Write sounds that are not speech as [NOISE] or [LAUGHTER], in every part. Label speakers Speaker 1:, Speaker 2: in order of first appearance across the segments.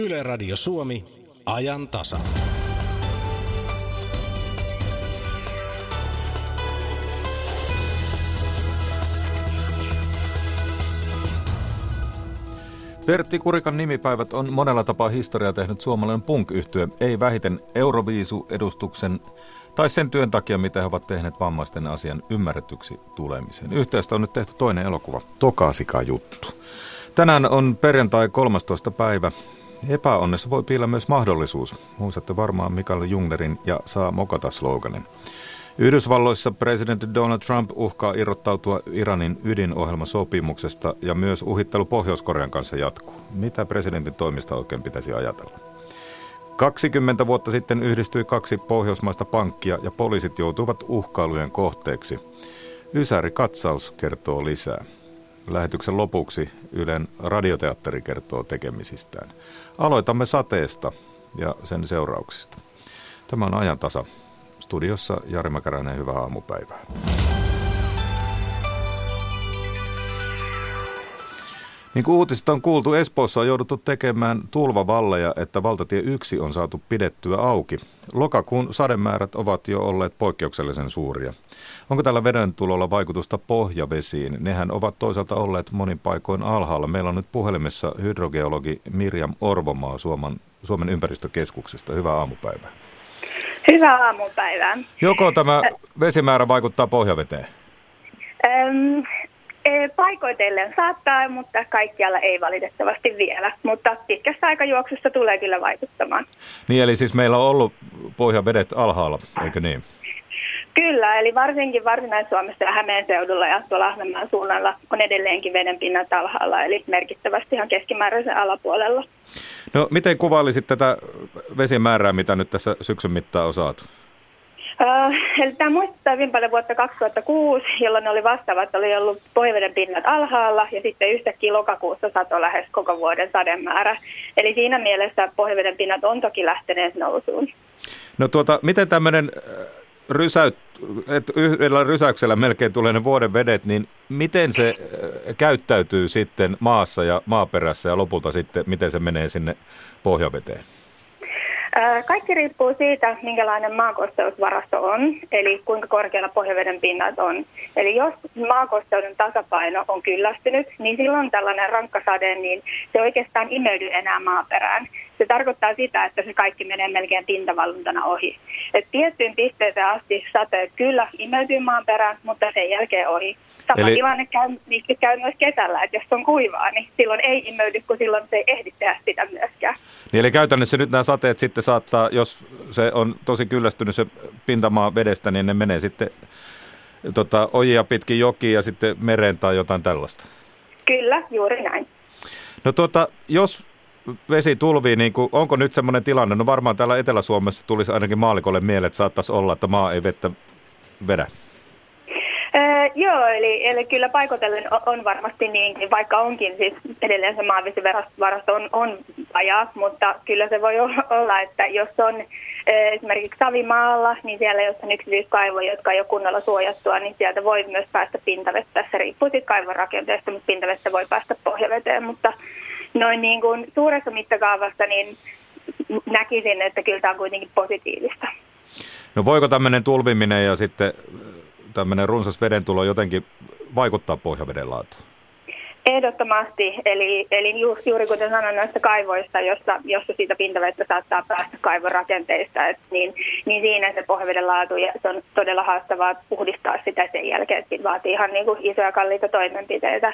Speaker 1: Yle Radio Suomi, ajan tasa.
Speaker 2: Pertti Kurikan nimipäivät on monella tapaa historiaa tehnyt suomalainen punk yhtye ei vähiten Euroviisu-edustuksen tai sen työn takia, mitä he ovat tehneet vammaisten asian ymmärretyksi tulemiseen. Yhteistä on nyt tehty toinen elokuva, Tokasika juttu. Tänään on perjantai 13. päivä. Epäonnessa voi piillä myös mahdollisuus. Muistatte varmaan Mikael Jungnerin ja saa mokata sloganin. Yhdysvalloissa presidentti Donald Trump uhkaa irrottautua Iranin ydinohjelmasopimuksesta ja myös uhittelu Pohjois-Korean kanssa jatkuu. Mitä presidentin toimista oikein pitäisi ajatella? 20 vuotta sitten yhdistyi kaksi pohjoismaista pankkia ja poliisit joutuivat uhkailujen kohteeksi. Ysäri katsaus kertoo lisää. Lähetyksen lopuksi Ylen radioteatteri kertoo tekemisistään. Aloitamme sateesta ja sen seurauksista. Tämä on ajan tasa. Studiossa Jari Mäkäräinen, hyvää aamupäivää. Niin kuin uutisista on kuultu, Espoossa on jouduttu tekemään tulvavalleja, että valtatie 1 on saatu pidettyä auki. Lokakuun sademäärät ovat jo olleet poikkeuksellisen suuria. Onko tällä veden tulolla vaikutusta pohjavesiin? Nehän ovat toisaalta olleet monin paikoin alhaalla. Meillä on nyt puhelimessa hydrogeologi Mirjam Orvomaa Suomen, Suomen ympäristökeskuksesta. Hyvää aamupäivää.
Speaker 3: Hyvää aamupäivää.
Speaker 2: Joko tämä vesimäärä vaikuttaa pohjaveteen?
Speaker 3: Öm, paikoitellen saattaa, mutta kaikkialla ei valitettavasti vielä. Mutta pitkässä aikajuoksussa tulee kyllä vaikuttamaan.
Speaker 2: Niin, eli siis meillä on ollut pohjavedet alhaalla, eikö niin?
Speaker 3: Kyllä, eli varsinkin Varsinais-Suomessa ja Hämeen seudulla ja tuolla Ahvenmaan suunnalla on edelleenkin vedenpinnat alhaalla, eli merkittävästi ihan keskimääräisen alapuolella.
Speaker 2: No, miten kuvailisit tätä vesimäärää, mitä nyt tässä syksyn mittaan on saatu?
Speaker 3: Eli tämä muistuttaa hyvin paljon vuotta 2006, jolloin oli vastaavat, oli ollut pohjaveden pinnat alhaalla ja sitten yhtäkkiä lokakuussa sato lähes koko vuoden sademäärä. Eli siinä mielessä pohjaveden pinnat on toki lähteneet nousuun.
Speaker 2: No tuota, miten tämmöinen rysäyt, että yhdellä rysäyksellä melkein tulee ne vuoden vedet, niin miten se käyttäytyy sitten maassa ja maaperässä ja lopulta sitten, miten se menee sinne pohjaveteen?
Speaker 3: Kaikki riippuu siitä, minkälainen maakosteusvarasto on, eli kuinka korkealla pohjaveden pinnat on. Eli jos maakosteuden tasapaino on kyllästynyt, niin silloin tällainen rankkasade, niin se oikeastaan imeydy enää maaperään. Se tarkoittaa sitä, että se kaikki menee melkein pintavalluntana ohi. Et tiettyyn pisteeseen asti sateet kyllä imeytyy maaperään, mutta sen jälkeen ohi. Sama Eli... tilanne käy, käy myös kesällä, että jos on kuivaa, niin silloin ei imeydy, kun silloin se ei ehdi tehdä sitä myöskään.
Speaker 2: Niin eli käytännössä nyt nämä sateet sitten saattaa, jos se on tosi kyllästynyt se pintamaa vedestä, niin ne menee sitten tota, ojia pitkin jokiin ja sitten mereen tai jotain tällaista.
Speaker 3: Kyllä, juuri näin.
Speaker 2: No tuota, jos vesi tulvii, niin kuin, onko nyt semmoinen tilanne, no varmaan täällä Etelä-Suomessa tulisi ainakin maalikolle mieleen, että saattaisi olla, että maa ei vettä vedä.
Speaker 3: Öö, joo, eli, eli kyllä paikotellen on varmasti niin, vaikka onkin siis edelleen se maavesivarasto on, on vajaa, mutta kyllä se voi olla, että jos on esimerkiksi Savimaalla, niin siellä jos on yksityiskaivoja, jotka ei ole kunnolla suojattua, niin sieltä voi myös päästä pintavettä. Se riippuu sitten kaivon rakenteesta, mutta pintavettä voi päästä pohjaveteen, mutta noin niin kuin suuressa mittakaavassa niin näkisin, että kyllä tämä on kuitenkin positiivista.
Speaker 2: No voiko tämmöinen tulviminen ja sitten tämmöinen runsas vedentulo jotenkin vaikuttaa pohjaveden laatuun?
Speaker 3: Ehdottomasti, eli, eli ju, juuri kuten sanoin noista kaivoista, jossa, jossa siitä pintavettä saattaa päästä kaivon rakenteista, et niin, niin siinä se pohjaveden laatu ja se on todella haastavaa puhdistaa sitä sen jälkeen, että vaatii ihan niin kuin isoja kalliita toimenpiteitä.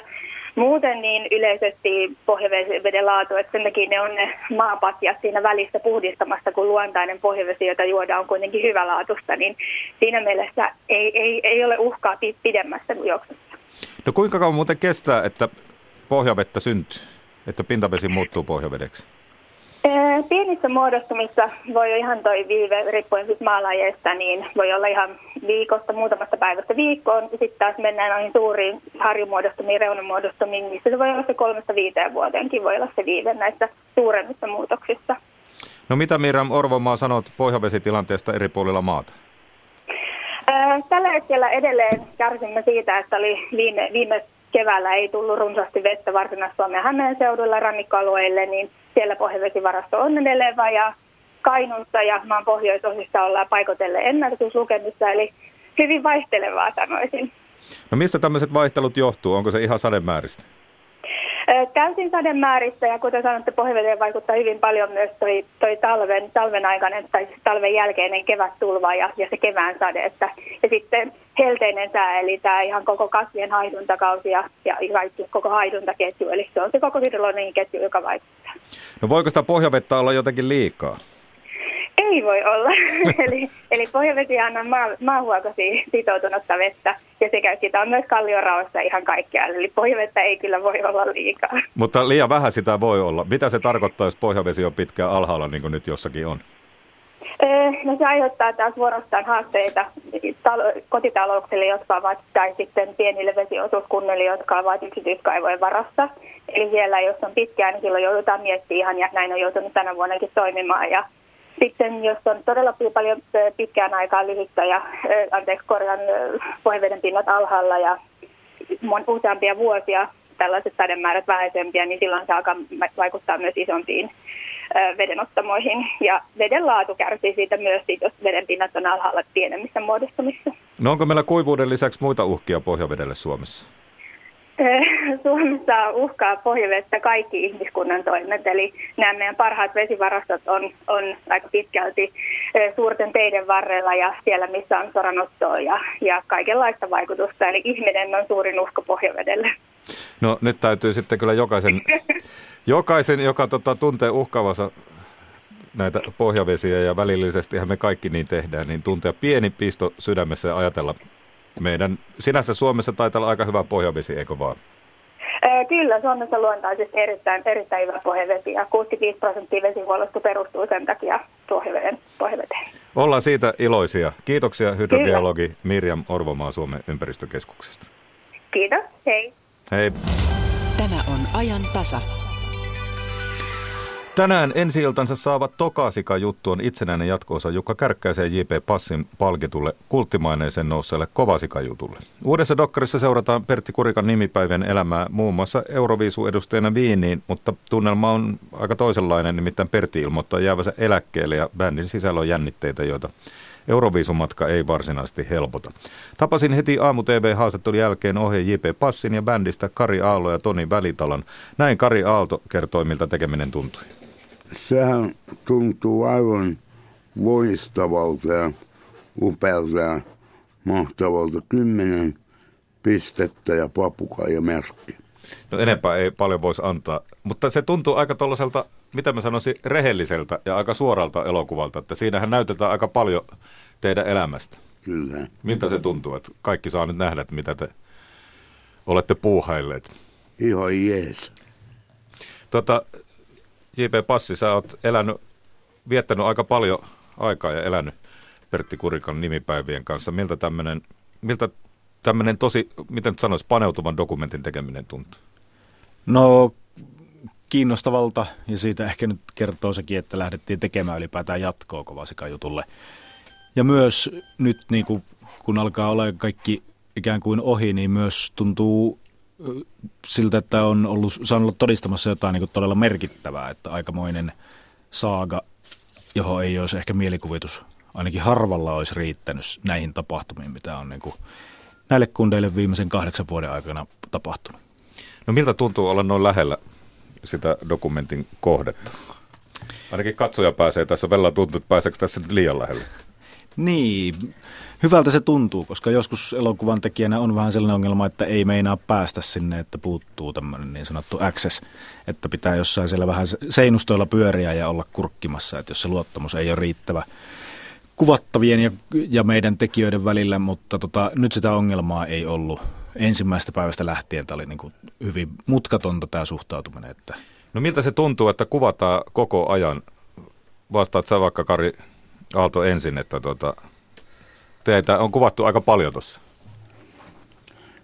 Speaker 3: Muuten niin yleisesti pohjaveden laatu, että sen takia ne on ne maapatjat siinä välissä puhdistamassa, kun luontainen pohjavesi, jota juodaan, on kuitenkin hyvälaatusta, niin siinä mielessä ei, ei, ei ole uhkaa pidemmässä juoksussa.
Speaker 2: No kuinka kauan muuten kestää, että pohjavettä syntyy, että pintavesi muuttuu pohjavedeksi?
Speaker 3: Pienissä muodostumissa voi jo ihan toi viive, riippuen siis maalajeista, niin voi olla ihan viikosta, muutamasta päivästä viikkoon. Sitten taas mennään noihin suuriin harjumuodostumiin, reunamuodostumiin, missä se voi olla se kolmesta viiteen vuoteenkin, voi olla se viive näissä suuremmissa muutoksissa.
Speaker 2: No mitä Miram Orvomaa sanot pohjavesitilanteesta eri puolilla maata?
Speaker 3: Tällä hetkellä edelleen kärsimme siitä, että oli viime, viime keväällä ei tullut runsaasti vettä Varsinais-Suomen Hämeen seudulla rannikkoalueille, niin siellä pohjavesivarasto on edelleen ja Kainuussa ja maan pohjoisosissa ollaan paikotelle ennätyslukemissa, eli hyvin vaihtelevaa sanoisin.
Speaker 2: No mistä tämmöiset vaihtelut johtuu? Onko se ihan sademääristä?
Speaker 3: Täysin sademääristä ja kuten sanotte, pohjaveteen vaikuttaa hyvin paljon myös toi, toi talven, talven aikainen tai siis talven jälkeinen kevättulva ja, ja se kevään sade. Että, ja sitten helteinen sää, eli tämä ihan koko kasvien haiduntakausi ja, ja kaikki, koko haiduntaketju. Eli se on se koko hydrologinen ketju, joka vaikuttaa.
Speaker 2: No voiko sitä pohjavettä olla jotenkin liikaa?
Speaker 3: Ei voi olla. [LAUGHS] eli, eli pohjavesi on maa, maahuokosi sitoutunutta vettä ja se käytetään myös kallioraossa ihan kaikkialla. Eli pohjavettä ei kyllä voi olla liikaa.
Speaker 2: Mutta liian vähän sitä voi olla. Mitä se tarkoittaa, jos pohjavesi on pitkään alhaalla, niin kuin nyt jossakin on?
Speaker 3: No se aiheuttaa taas vuorostaan haasteita kotitalouksille, jotka ovat, tai sitten pienille vesiosuuskunnille, jotka ovat yksityiskaivojen varassa. Eli siellä, jos on pitkään, niin silloin joudutaan miettimään ihan, ja näin on joutunut tänä vuonnakin toimimaan. Ja sitten jos on todella paljon pitkään aikaa lyhyttä ja anteeksi, korjan pohjaveden pinnat alhaalla ja useampia vuosia tällaiset sademäärät vähäisempiä, niin silloin se alkaa vaikuttaa myös isompiin vedenottamoihin. Ja veden laatu kärsii siitä myös, jos veden pinnat on alhaalla pienemmissä muodostumissa.
Speaker 2: No onko meillä kuivuuden lisäksi muita uhkia pohjavedelle Suomessa?
Speaker 3: Suomessa uhkaa pohjavettä kaikki ihmiskunnan toimet, eli nämä meidän parhaat vesivarastot on, on aika pitkälti suurten teiden varrella ja siellä, missä on soranottoa ja, ja kaikenlaista vaikutusta. Eli ihminen on suurin uhka pohjavedelle.
Speaker 2: No nyt täytyy sitten kyllä jokaisen, [LAUGHS] jokaisen joka tota, tuntee uhkaavansa näitä pohjavesiä ja välillisesti me kaikki niin tehdään, niin tuntea pieni pisto sydämessä ja ajatella meidän, sinänsä Suomessa taitaa olla aika hyvä pohjavesi, eikö vaan?
Speaker 3: Kyllä, Suomessa luontaisesti erittäin, erittäin hyvä pohjavesi ja 65 prosenttia vesihuollosta perustuu sen takia pohjaveden, pohjaveteen.
Speaker 2: Ollaan siitä iloisia. Kiitoksia hydrobiologi Kyllä. Mirjam Orvomaa Suomen ympäristökeskuksesta.
Speaker 3: Kiitos, hei.
Speaker 2: Hei.
Speaker 4: Tämä on ajan tasa.
Speaker 2: Tänään ensi iltansa saavat Tokasika juttu on itsenäinen jatkoosa Jukka Kärkkäisen J.P. Passin palkitulle kulttimaineeseen nousseelle Kovasika jutulle. Uudessa dokkarissa seurataan Pertti Kurikan nimipäivän elämää muun muassa Euroviisu-edustajana Viiniin, mutta tunnelma on aika toisenlainen, nimittäin Pertti ilmoittaa jäävänsä eläkkeelle ja bändin sisällä on jännitteitä, joita Euroviisumatka ei varsinaisesti helpota. Tapasin heti aamu TV-haastattelun jälkeen ohje J.P. Passin ja bändistä Kari Aallo ja Toni Välitalon. Näin Kari Aalto kertoi, miltä tekeminen tuntui
Speaker 5: sehän tuntuu aivan loistavalta ja upealta ja mahtavalta. Kymmenen pistettä ja papukaija merkki.
Speaker 2: No enempää ei paljon voisi antaa, mutta se tuntuu aika tuollaiselta, mitä mä sanoisin, rehelliseltä ja aika suoralta elokuvalta, että siinähän näytetään aika paljon teidän elämästä.
Speaker 5: Kyllä.
Speaker 2: Miltä se tuntuu, että kaikki saa nyt nähdä, että mitä te olette puuhailleet?
Speaker 5: Ihan jees.
Speaker 2: Tota, J.P. Passi, sä oot elänyt, viettänyt aika paljon aikaa ja elänyt Pertti Kurikan nimipäivien kanssa. Miltä tämmöinen, miltä tämmöinen tosi, miten sanoisi, paneutuvan dokumentin tekeminen tuntuu?
Speaker 6: No kiinnostavalta ja siitä ehkä nyt kertoo sekin, että lähdettiin tekemään ylipäätään jatkoa Kovasikan jutulle. Ja myös nyt niin kuin, kun alkaa olla kaikki ikään kuin ohi, niin myös tuntuu siltä, että on ollut, saanut olla todistamassa jotain niin todella merkittävää, että aikamoinen saaga, johon ei olisi ehkä mielikuvitus, ainakin harvalla olisi riittänyt näihin tapahtumiin, mitä on niin kuin näille kundeille viimeisen kahdeksan vuoden aikana tapahtunut.
Speaker 2: No miltä tuntuu olla noin lähellä sitä dokumentin kohdetta? Ainakin katsoja pääsee tässä, Vella tuntuu, että pääseekö tässä liian lähelle?
Speaker 6: Niin, hyvältä se tuntuu, koska joskus elokuvan tekijänä on vähän sellainen ongelma, että ei meinaa päästä sinne, että puuttuu tämmöinen niin sanottu access, että pitää jossain siellä vähän seinustoilla pyöriä ja olla kurkkimassa, että jos se luottamus ei ole riittävä kuvattavien ja, ja meidän tekijöiden välillä, mutta tota, nyt sitä ongelmaa ei ollut. Ensimmäistä päivästä lähtien tämä oli niin kuin hyvin mutkatonta tämä suhtautuminen. Että...
Speaker 2: No miltä se tuntuu, että kuvataan koko ajan? Vastaat sä vaikka Kari Aalto ensin, että tota, teitä on kuvattu aika paljon tuossa.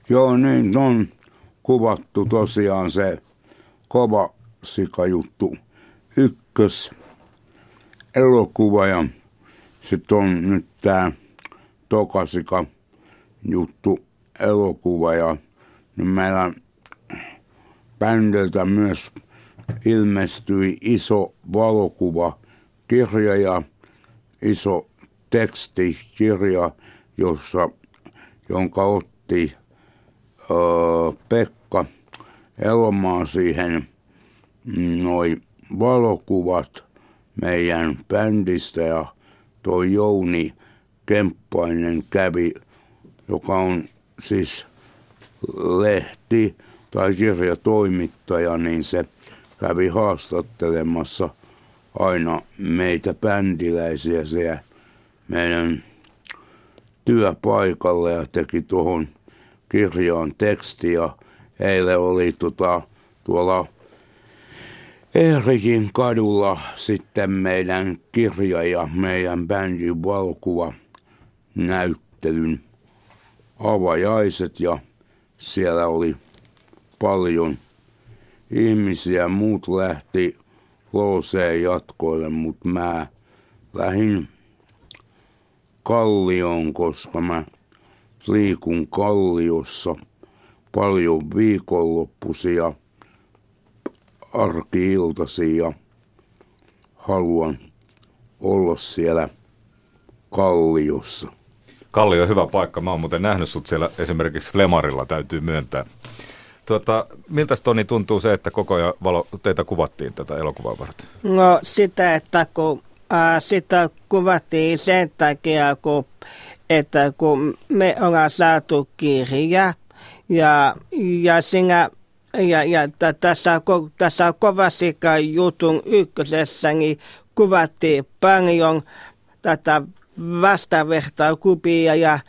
Speaker 5: Joo, niin on kuvattu tosiaan se kova sikajuttu ykkös elokuva ja sitten on nyt tämä tokasika juttu elokuva ja niin meillä bändiltä myös ilmestyi iso valokuva kirja ja iso tekstikirja, jossa, jonka otti ö, Pekka Elomaa siihen noin valokuvat meidän bändistä ja toi Jouni Kemppainen kävi, joka on siis lehti tai kirjatoimittaja, niin se kävi haastattelemassa aina meitä bändiläisiä siellä meidän työpaikalle ja teki tuohon kirjaan tekstiä. Eilen oli tota, tuolla Ehrikin kadulla sitten meidän kirja ja meidän bändin valkuva näyttelyn avajaiset ja siellä oli paljon ihmisiä. Muut lähti Looseen jatkoille, mutta mä lähdin Kallioon, koska mä liikun Kalliossa paljon viikonloppuisia arkiiltasi ja haluan olla siellä Kalliossa.
Speaker 2: Kallio on hyvä paikka. Mä oon muuten nähnyt sut siellä esimerkiksi Flemarilla, täytyy myöntää. Tuota, miltä Toni tuntuu se, että koko ajan valo, teitä kuvattiin tätä elokuvaa varten?
Speaker 7: No sitä, että kun ää, sitä kuvattiin sen takia, kun, että kun me ollaan saatu kirja ja, ja siinä ja, ja t- tässä, tässä Kovasika jutun ykkösessä niin kuvattiin paljon tätä vastavertaukuvia ja,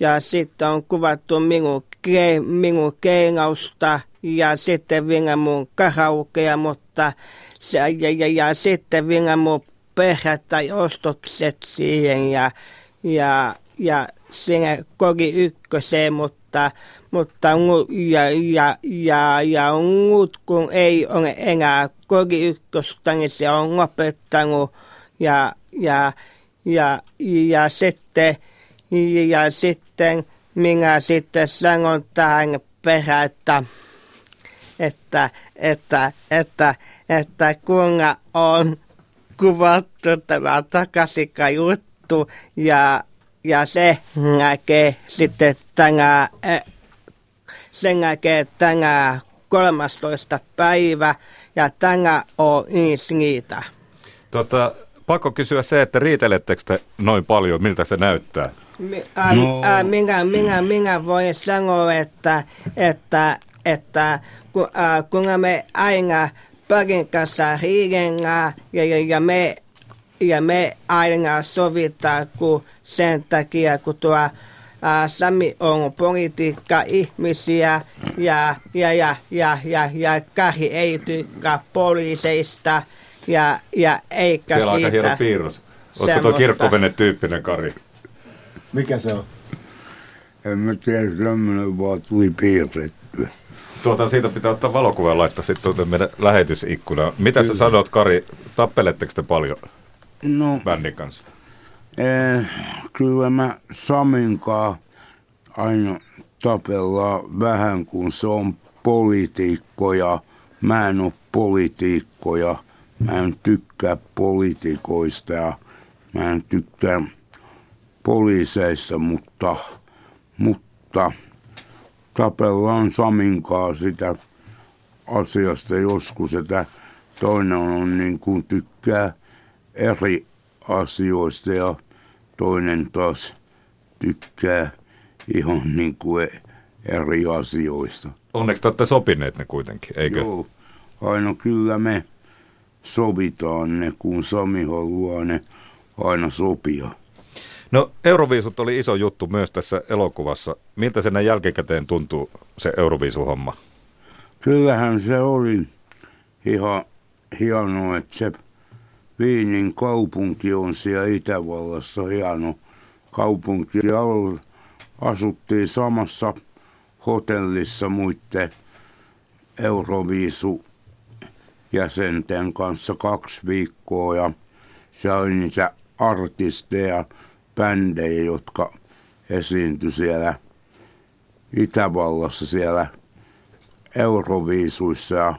Speaker 7: ja sitten on kuvattu minun, ke, minun keinausta ja sitten vielä mun karaukea, mutta se, ja, ja, ja sitten vielä mun perhe tai ostokset siihen ja, ja, ja sinne kogi ykköseen, mutta, mutta ja, ja, ja, ja muut kun ei ole enää kogi ykköstä, niin se on lopettanut ja, ja, ja, ja sitten, ja sitten minä sitten sanon tähän perään, että, että, että, että, että kun on kuvattu tämä takaisinka juttu ja, ja se näkee sitten tänä, sen näkee tänä 13. päivä ja tänä on niitä.
Speaker 2: Tota, pakko kysyä se, että riitelettekö te noin paljon, miltä se näyttää?
Speaker 7: Mi, ä, no. ä, minä, minä, minä voin sanoa, että, että, että kun, ä, kun me aina parin kanssa riidellään ja, ja, ja, me, ja me aina sovitaan kun sen takia, kun tuo ä, Sami on politiikka-ihmisiä ja, ja, ja, ja, ja, ja Kari ei tykkää poliiseista ja, ja eikä
Speaker 2: Siellä
Speaker 7: siitä.
Speaker 2: on aika hieno piirros. Olisiko tuo kirkkovene-tyyppinen Kari?
Speaker 6: Mikä se on?
Speaker 5: En mä tiedä, tämmöinen vaan tuli piirrettyä.
Speaker 2: Tuota, siitä pitää ottaa valokuva ja laittaa sitten tuota meidän lähetysikkuna. Mitä sä sanot, Kari, tappeletteko te paljon
Speaker 5: No,
Speaker 2: bändin kanssa?
Speaker 5: eh, kyllä mä Saminkaan aina tapellaan vähän, kun se on poliitikko ja mä en ole poliitikko ja mä en tykkää poliitikoista ja mä en tykkää poliiseista, mutta, mutta tapellaan Saminkaa sitä asiasta joskus, että toinen on niin kuin tykkää eri asioista ja toinen taas tykkää ihan niin kuin eri asioista.
Speaker 2: Onneksi te olette sopineet ne kuitenkin, eikö?
Speaker 5: Joo, aina kyllä me sovitaan ne, kun Sami haluaa ne aina sopia.
Speaker 2: No Euroviisut oli iso juttu myös tässä elokuvassa. Miltä se näin jälkikäteen tuntuu, se Euroviisuhomma?
Speaker 5: Kyllähän se oli ihan hienoa, että se Viinin kaupunki on siellä Itävallassa hieno kaupunki. Ja asuttiin samassa hotellissa muiden Euroviisu jäsenten kanssa kaksi viikkoa ja se oli niitä artisteja, bändejä, jotka esiintyi siellä Itävallassa siellä Euroviisuissa ja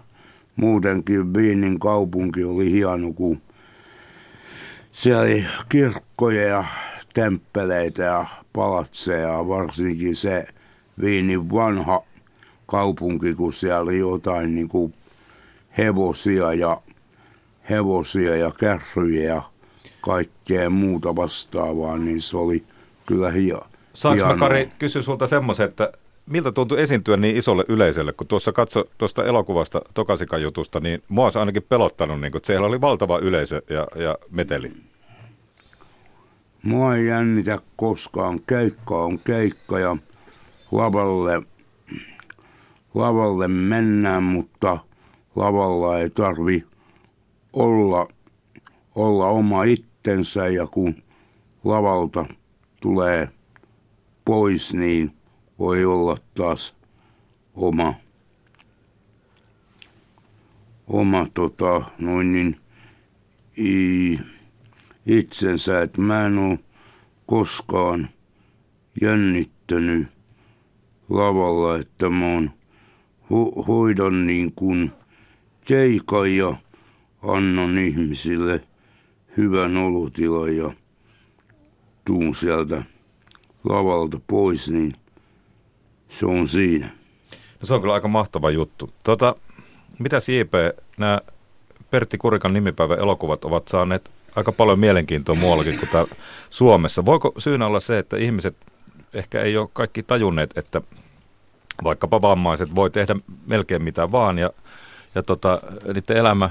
Speaker 5: muutenkin Viinin kaupunki oli hieno, kun siellä oli kirkkoja ja temppeleitä ja palatseja, varsinkin se Viinin vanha kaupunki, kun siellä oli jotain niin kuin hevosia ja hevosia ja kärryjä ja kaikkea muuta vastaavaa, niin se oli kyllä hia,
Speaker 2: Saanko mä Kari kysyä sulta semmoisen, että miltä tuntui esiintyä niin isolle yleisölle, kun tuossa katso tuosta elokuvasta Tokasikan jutusta, niin mua se ainakin pelottanut, niin kun, että siellä oli valtava yleisö ja, ja meteli.
Speaker 5: Mua ei jännitä koskaan. Keikka on keikka ja lavalle, lavalle mennään, mutta lavalla ei tarvi olla, olla oma itsensä ja kun lavalta tulee pois, niin voi olla taas oma, oma tota, noin niin, i, itsensä, että mä en ole koskaan jännittänyt lavalla, että mä oon ho- hoidan niin kuin keikan ja annan ihmisille hyvän olotilan ja tuun sieltä lavalta pois, niin se on siinä.
Speaker 2: No se on kyllä aika mahtava juttu. Tota, mitäs JP, nämä Pertti Kurikan nimipäivän elokuvat ovat saaneet aika paljon mielenkiintoa muuallakin kuin täällä Suomessa. Voiko syynä olla se, että ihmiset ehkä ei ole kaikki tajunneet, että vaikkapa vammaiset voi tehdä melkein mitä vaan ja, ja tota, niiden elämä,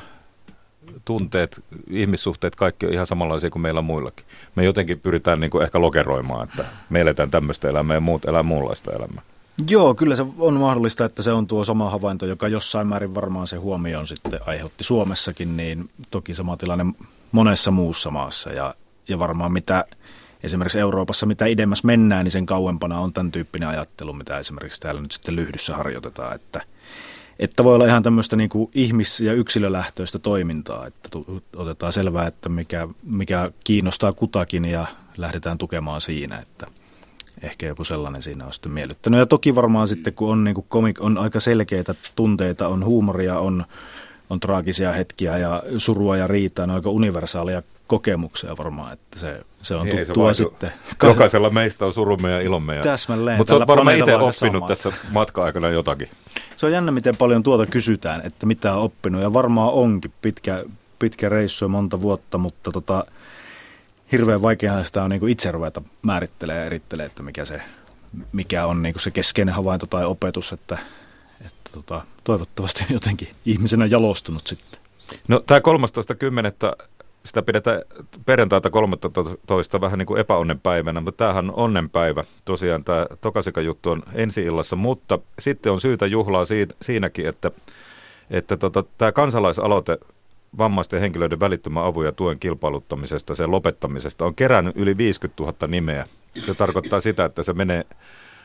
Speaker 2: tunteet, ihmissuhteet, kaikki on ihan samanlaisia kuin meillä muillakin. Me jotenkin pyritään niin kuin ehkä lokeroimaan, että me eletään tämmöistä elämää ja muut elää muunlaista elämää.
Speaker 6: Joo, kyllä se on mahdollista, että se on tuo sama havainto, joka jossain määrin varmaan se huomioon sitten aiheutti Suomessakin, niin toki sama tilanne monessa muussa maassa. Ja, ja varmaan mitä esimerkiksi Euroopassa, mitä idemmäs mennään, niin sen kauempana on tämän tyyppinen ajattelu, mitä esimerkiksi täällä nyt sitten lyhdyssä harjoitetaan, että, että voi olla ihan tämmöistä niin kuin ihmis- ja yksilölähtöistä toimintaa, että otetaan selvää, että mikä, mikä kiinnostaa kutakin ja lähdetään tukemaan siinä, että ehkä joku sellainen siinä on sitten miellyttänyt. Ja toki varmaan sitten, kun on, niin kuin komik- on aika selkeitä tunteita, on huumoria, on, on traagisia hetkiä ja surua ja riitaa, ne on aika universaaleja kokemuksia varmaan, että se, se on
Speaker 2: Niin, se
Speaker 6: tuttua
Speaker 2: vaihdu.
Speaker 6: sitten. [LAUGHS]
Speaker 2: Jokaisella meistä on surumme ja ilomme. Ja...
Speaker 6: Täsmälleen.
Speaker 2: Mutta
Speaker 6: Tällä
Speaker 2: varmaan itse oppinut
Speaker 6: sama.
Speaker 2: tässä matka-aikana jotakin.
Speaker 6: Se on jännä, miten paljon tuota kysytään, että mitä on oppinut. Ja varmaan onkin pitkä, pitkä reissu ja monta vuotta, mutta tota, hirveän vaikeaa sitä on niin kuin itse ruveta määrittelemään ja erittelemään, että mikä, se, mikä on niin kuin se keskeinen havainto tai opetus. Että, että tota, toivottavasti jotenkin ihmisenä jalostunut sitten.
Speaker 2: No tämä 13.10. sitä pidetään perjantaita 13. vähän niin kuin epäonnenpäivänä, mutta tämähän on onnenpäivä. Tosiaan tämä Tokasikan juttu on ensi illassa, mutta sitten on syytä juhlaa siitä, siinäkin, että, että tota, tämä kansalaisaloite vammaisten henkilöiden välittömän avun ja tuen kilpailuttamisesta, sen lopettamisesta, on kerännyt yli 50 000 nimeä. Se tarkoittaa sitä, että se menee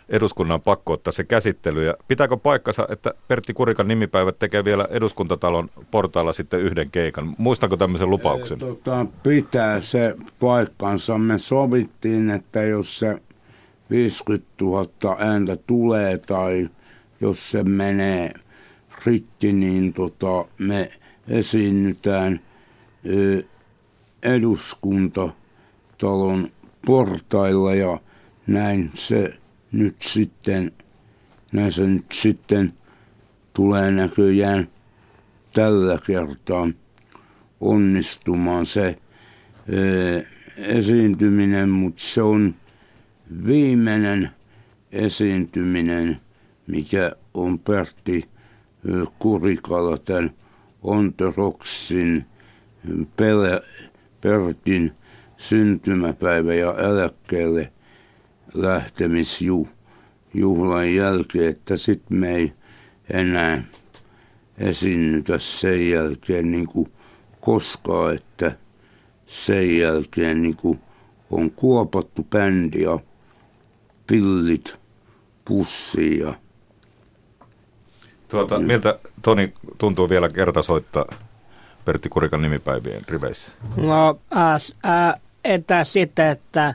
Speaker 2: eduskunnan pakko ottaa se käsittely. Ja pitääkö paikkansa, että Pertti Kurikan nimipäivät tekee vielä eduskuntatalon portailla sitten yhden keikan? Muistanko tämmöisen lupauksen?
Speaker 5: Tota, pitää se paikkansa. Me sovittiin, että jos se 50 000 ääntä tulee tai jos se menee rikki, niin tota, me esiinnytään eduskuntatalon portailla ja näin se nyt sitten, näin se nyt sitten tulee näköjään tällä kertaa onnistumaan se ö, esiintyminen, mutta se on viimeinen esiintyminen, mikä on Pertti ö, Kurikalla tämän Onteroksin Pele, Pertin syntymäpäivä ja eläkkeelle lähtemisjuhlan jälkeen, että sitten me ei enää esiinnytä sen jälkeen niin kuin koskaan, että sen jälkeen niin kuin on kuopattu bändi ja pillit pussiin ja
Speaker 2: Tuota, miltä Toni tuntuu vielä kerta soittaa Pertti Kurikan nimipäivien riveissä?
Speaker 7: No, as, ä, että sitten, että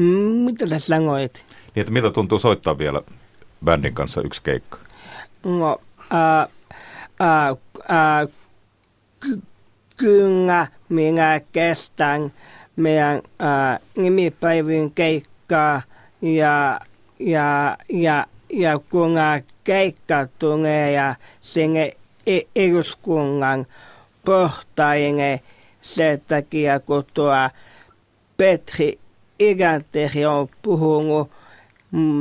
Speaker 7: mm, mitä sä sanoit?
Speaker 2: Niin, että miltä tuntuu soittaa vielä bändin kanssa yksi keikka?
Speaker 7: No, ää, ää, ää, kyllä minä kestän meidän ää, nimipäivin keikkaa ja, ja, ja, ja kun keikka tulee ja sinne eduskunnan pohtaine se takia, kun tuo Petri Iganteri on puhunut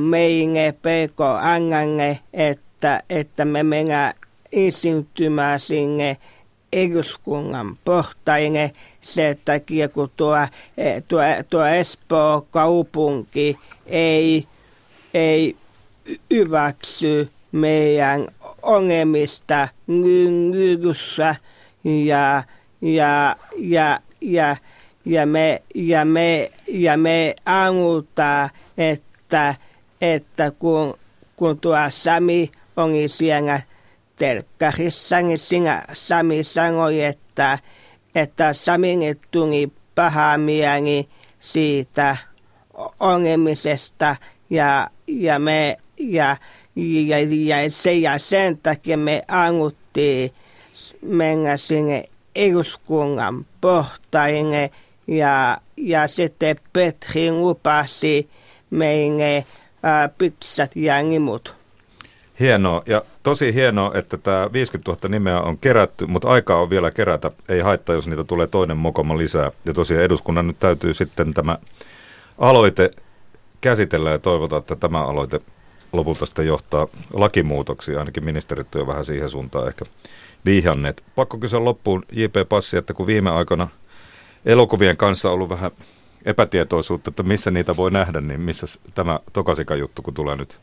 Speaker 7: meille PK Angange, että, että me mennään esiintymään sinne eduskunnan pohtaine se takia, kun tuo, tuo, tuo Espoo kaupunki ei, ei hyväksy meidän ongelmista nykyssä ja, ja, ja, ja, ja me, ja me, ja me angutaan, että, että kun, kun tuo Sami on siellä telkkarissa, niin sinä Sami sanoi, että, että Samille tuli paha mieli siitä ongelmisesta ja, ja me ja, ja, ja, se, ja sen takia me anguttiin mennä sinne eduskunnan pohtaille ja, ja sitten Petri lupasi meille ää, pizzat ja nimut.
Speaker 2: Hienoa. Ja tosi hienoa, että tämä 50 000 nimeä on kerätty, mutta aikaa on vielä kerätä. Ei haittaa, jos niitä tulee toinen mokoma lisää. Ja tosiaan eduskunnan nyt täytyy sitten tämä aloite käsitellä ja toivotaan, että tämä aloite lopulta sitten johtaa lakimuutoksia. Ainakin ministerit on jo vähän siihen suuntaan ehkä vihjanneet. Pakko kysyä loppuun J.P. Passi, että kun viime aikoina elokuvien kanssa ollut vähän epätietoisuutta, että missä niitä voi nähdä, niin missä tämä Tokasika-juttu, kun tulee nyt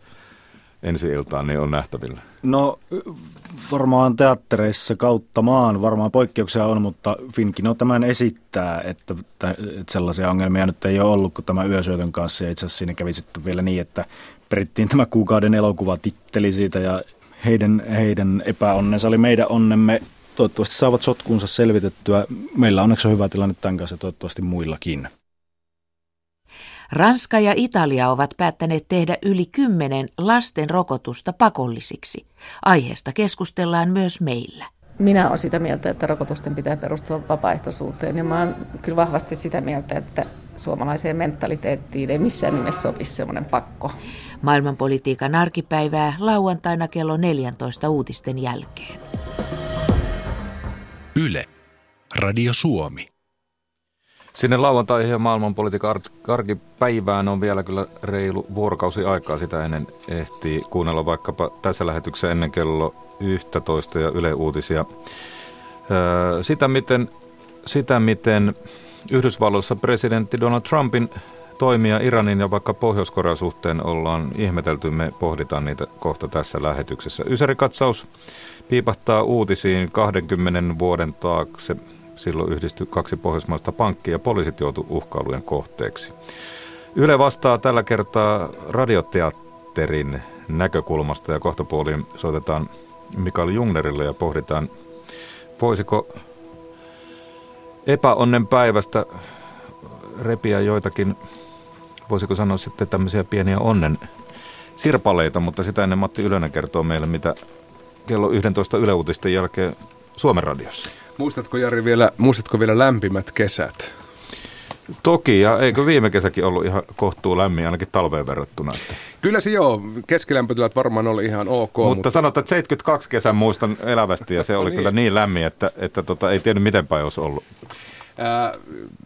Speaker 2: ensi iltaan, niin on nähtävillä?
Speaker 6: No varmaan teattereissa kautta maan, varmaan poikkeuksia on, mutta Finkino tämän esittää, että, että sellaisia ongelmia nyt ei ole ollut kuin tämä yösyötön kanssa. Ja itse asiassa siinä kävi sitten vielä niin, että perittiin tämä kuukauden elokuva titteli siitä ja heidän, heidän epäonnensa oli meidän onnemme. Toivottavasti saavat sotkuunsa selvitettyä. Meillä onneksi on hyvä tilanne tämän kanssa ja toivottavasti muillakin.
Speaker 4: Ranska ja Italia ovat päättäneet tehdä yli kymmenen lasten rokotusta pakollisiksi. Aiheesta keskustellaan myös meillä.
Speaker 8: Minä olen sitä mieltä, että rokotusten pitää perustua vapaaehtoisuuteen ja mä olen kyllä vahvasti sitä mieltä, että suomalaiseen mentaliteettiin ei missään nimessä sopisi semmoinen pakko.
Speaker 4: Maailmanpolitiikan arkipäivää lauantaina kello 14 uutisten jälkeen.
Speaker 1: Yle. Radio Suomi.
Speaker 2: Sinne lauantaihin ja maailmanpolitiikan arkipäivään on vielä kyllä reilu vuorokausi aikaa. Sitä ennen ehtii kuunnella vaikkapa tässä lähetyksessä ennen kello 11 ja Yle Uutisia. Sitä miten, sitä, miten Yhdysvalloissa presidentti Donald Trumpin toimia Iranin ja vaikka Pohjois-Korean suhteen ollaan ihmetelty. Me pohditaan niitä kohta tässä lähetyksessä. Ysärikatsaus piipahtaa uutisiin 20 vuoden taakse. Silloin yhdistyi kaksi pohjoismaista pankkia ja poliisit joutu uhkailujen kohteeksi. Yle vastaa tällä kertaa radioteatterin näkökulmasta ja kohtapuoliin soitetaan Mikael Jungnerille ja pohditaan, voisiko epäonnen päivästä repiä joitakin, voisiko sanoa sitten tämmöisiä pieniä onnen sirpaleita, mutta sitä ennen Matti Ylönen kertoo meille, mitä kello 11 yleuutisten jälkeen Suomen radiossa.
Speaker 9: Muistatko Jari vielä, muistatko vielä lämpimät kesät?
Speaker 2: Toki, ja eikö viime kesäkin ollut ihan kohtuu lämmin, ainakin talveen verrattuna? Että.
Speaker 9: Kyllä se joo, keskilämpötilat varmaan oli ihan ok.
Speaker 2: Mutta, mutta... sanotaan, että 72 kesän muistan elävästi, ja se oli niin. kyllä niin lämmin, että, että tota, ei tiedä miten päin olisi ollut.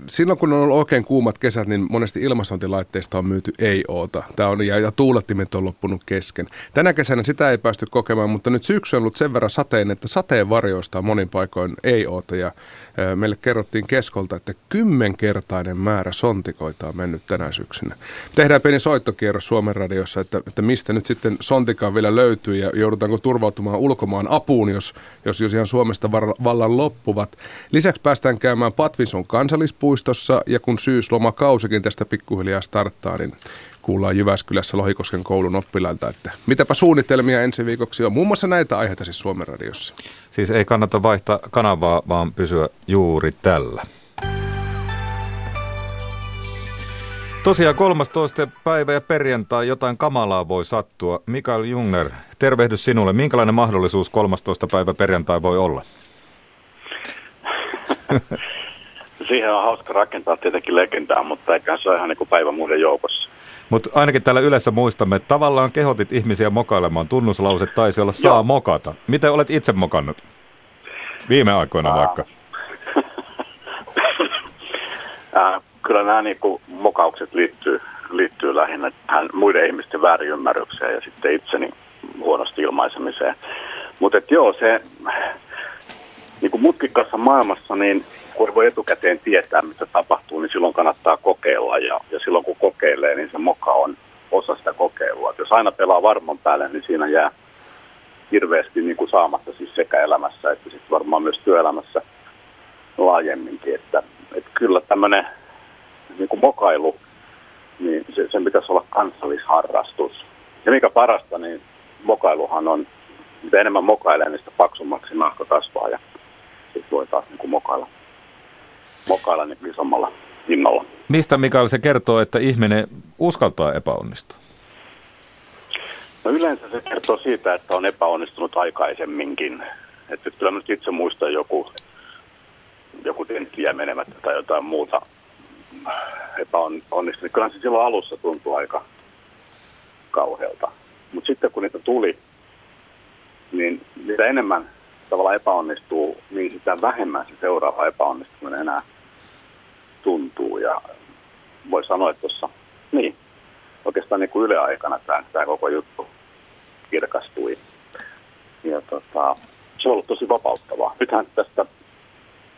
Speaker 9: Silloin kun on ollut oikein kuumat kesät, niin monesti ilmastointilaitteista on myyty ei-oota. Tämä on, ja, ja tuulettimet on loppunut kesken. Tänä kesänä sitä ei päästy kokemaan, mutta nyt syksy on ollut sen verran sateen, että sateen varjoista on monin paikoin ei-oota. Ja ää, meille kerrottiin keskolta, että kymmenkertainen määrä sontikoita on mennyt tänä syksynä. Tehdään pieni soittokierros Suomen radiossa, että, että mistä nyt sitten sontikaa vielä löytyy ja joudutaanko turvautumaan ulkomaan apuun, jos, jos, jos ihan Suomesta vallan loppuvat. Lisäksi päästään käymään Pat Vatvinson kansallispuistossa ja kun syyslomakausikin tästä pikkuhiljaa starttaa, niin kuullaan Jyväskylässä Lohikosken koulun oppilailta, että mitäpä suunnitelmia ensi viikoksi on. Muun muassa näitä aiheita siis Suomen radiossa.
Speaker 2: Siis ei kannata vaihtaa kanavaa, vaan pysyä juuri tällä. Tosiaan 13. päivä ja perjantai jotain kamalaa voi sattua. Mikael Jungner, tervehdys sinulle. Minkälainen mahdollisuus 13. päivä perjantai voi olla? [LAUGHS]
Speaker 10: Siihen on hauska rakentaa tietenkin legendaa, mutta eikä se ole ihan niin kuin päivä muiden joukossa.
Speaker 2: Mutta ainakin täällä yleensä muistamme, että tavallaan kehotit ihmisiä mokailemaan. Tunnuslause taisi olla saa Joo. mokata. Miten olet itse mokannut? Viime aikoina vaikka. [LAUGHS]
Speaker 10: Kyllä nämä niin kuin, mokaukset liittyy, liittyy lähinnä tähän muiden ihmisten väärinymmärrykseen ja sitten itseni huonosti ilmaisemiseen. Mutta joo, se niin kuin mutkikassa maailmassa, niin kun voi etukäteen tietää, mitä tapahtuu, niin silloin kannattaa kokeilla. Ja, ja silloin kun kokeilee, niin se moka on osa sitä kokeilua. Et jos aina pelaa varman päälle, niin siinä jää hirveästi niin kuin saamatta siis sekä elämässä että sitten varmaan myös työelämässä laajemminkin. Että, että kyllä tämmöinen niin kuin mokailu, niin se, sen pitäisi olla kansallisharrastus. Ja mikä parasta, niin mokailuhan on, mitä enemmän mokailee, niin sitä paksummaksi nahka kasvaa ja sitten voi taas niin kuin mokailla, mokailla niin isommalla innolla.
Speaker 2: Mistä Mikael se kertoo, että ihminen uskaltaa epäonnistua?
Speaker 10: No yleensä se kertoo siitä, että on epäonnistunut aikaisemminkin. Että kyllä nyt itse muistan joku, joku tenttiä menemättä tai jotain muuta epäonnistunut. Kyllä se silloin alussa tuntui aika kauhealta. Mutta sitten kun niitä tuli, niin mitä enemmän tavalla epäonnistuu, niin sitä vähemmän se seuraava epäonnistuminen enää tuntuu. Ja voi sanoa, että tuossa, niin, oikeastaan niin kuin Yle aikana tämä, tämä koko juttu kirkastui. Ja tota, se on ollut tosi vapauttavaa. Nythän tästä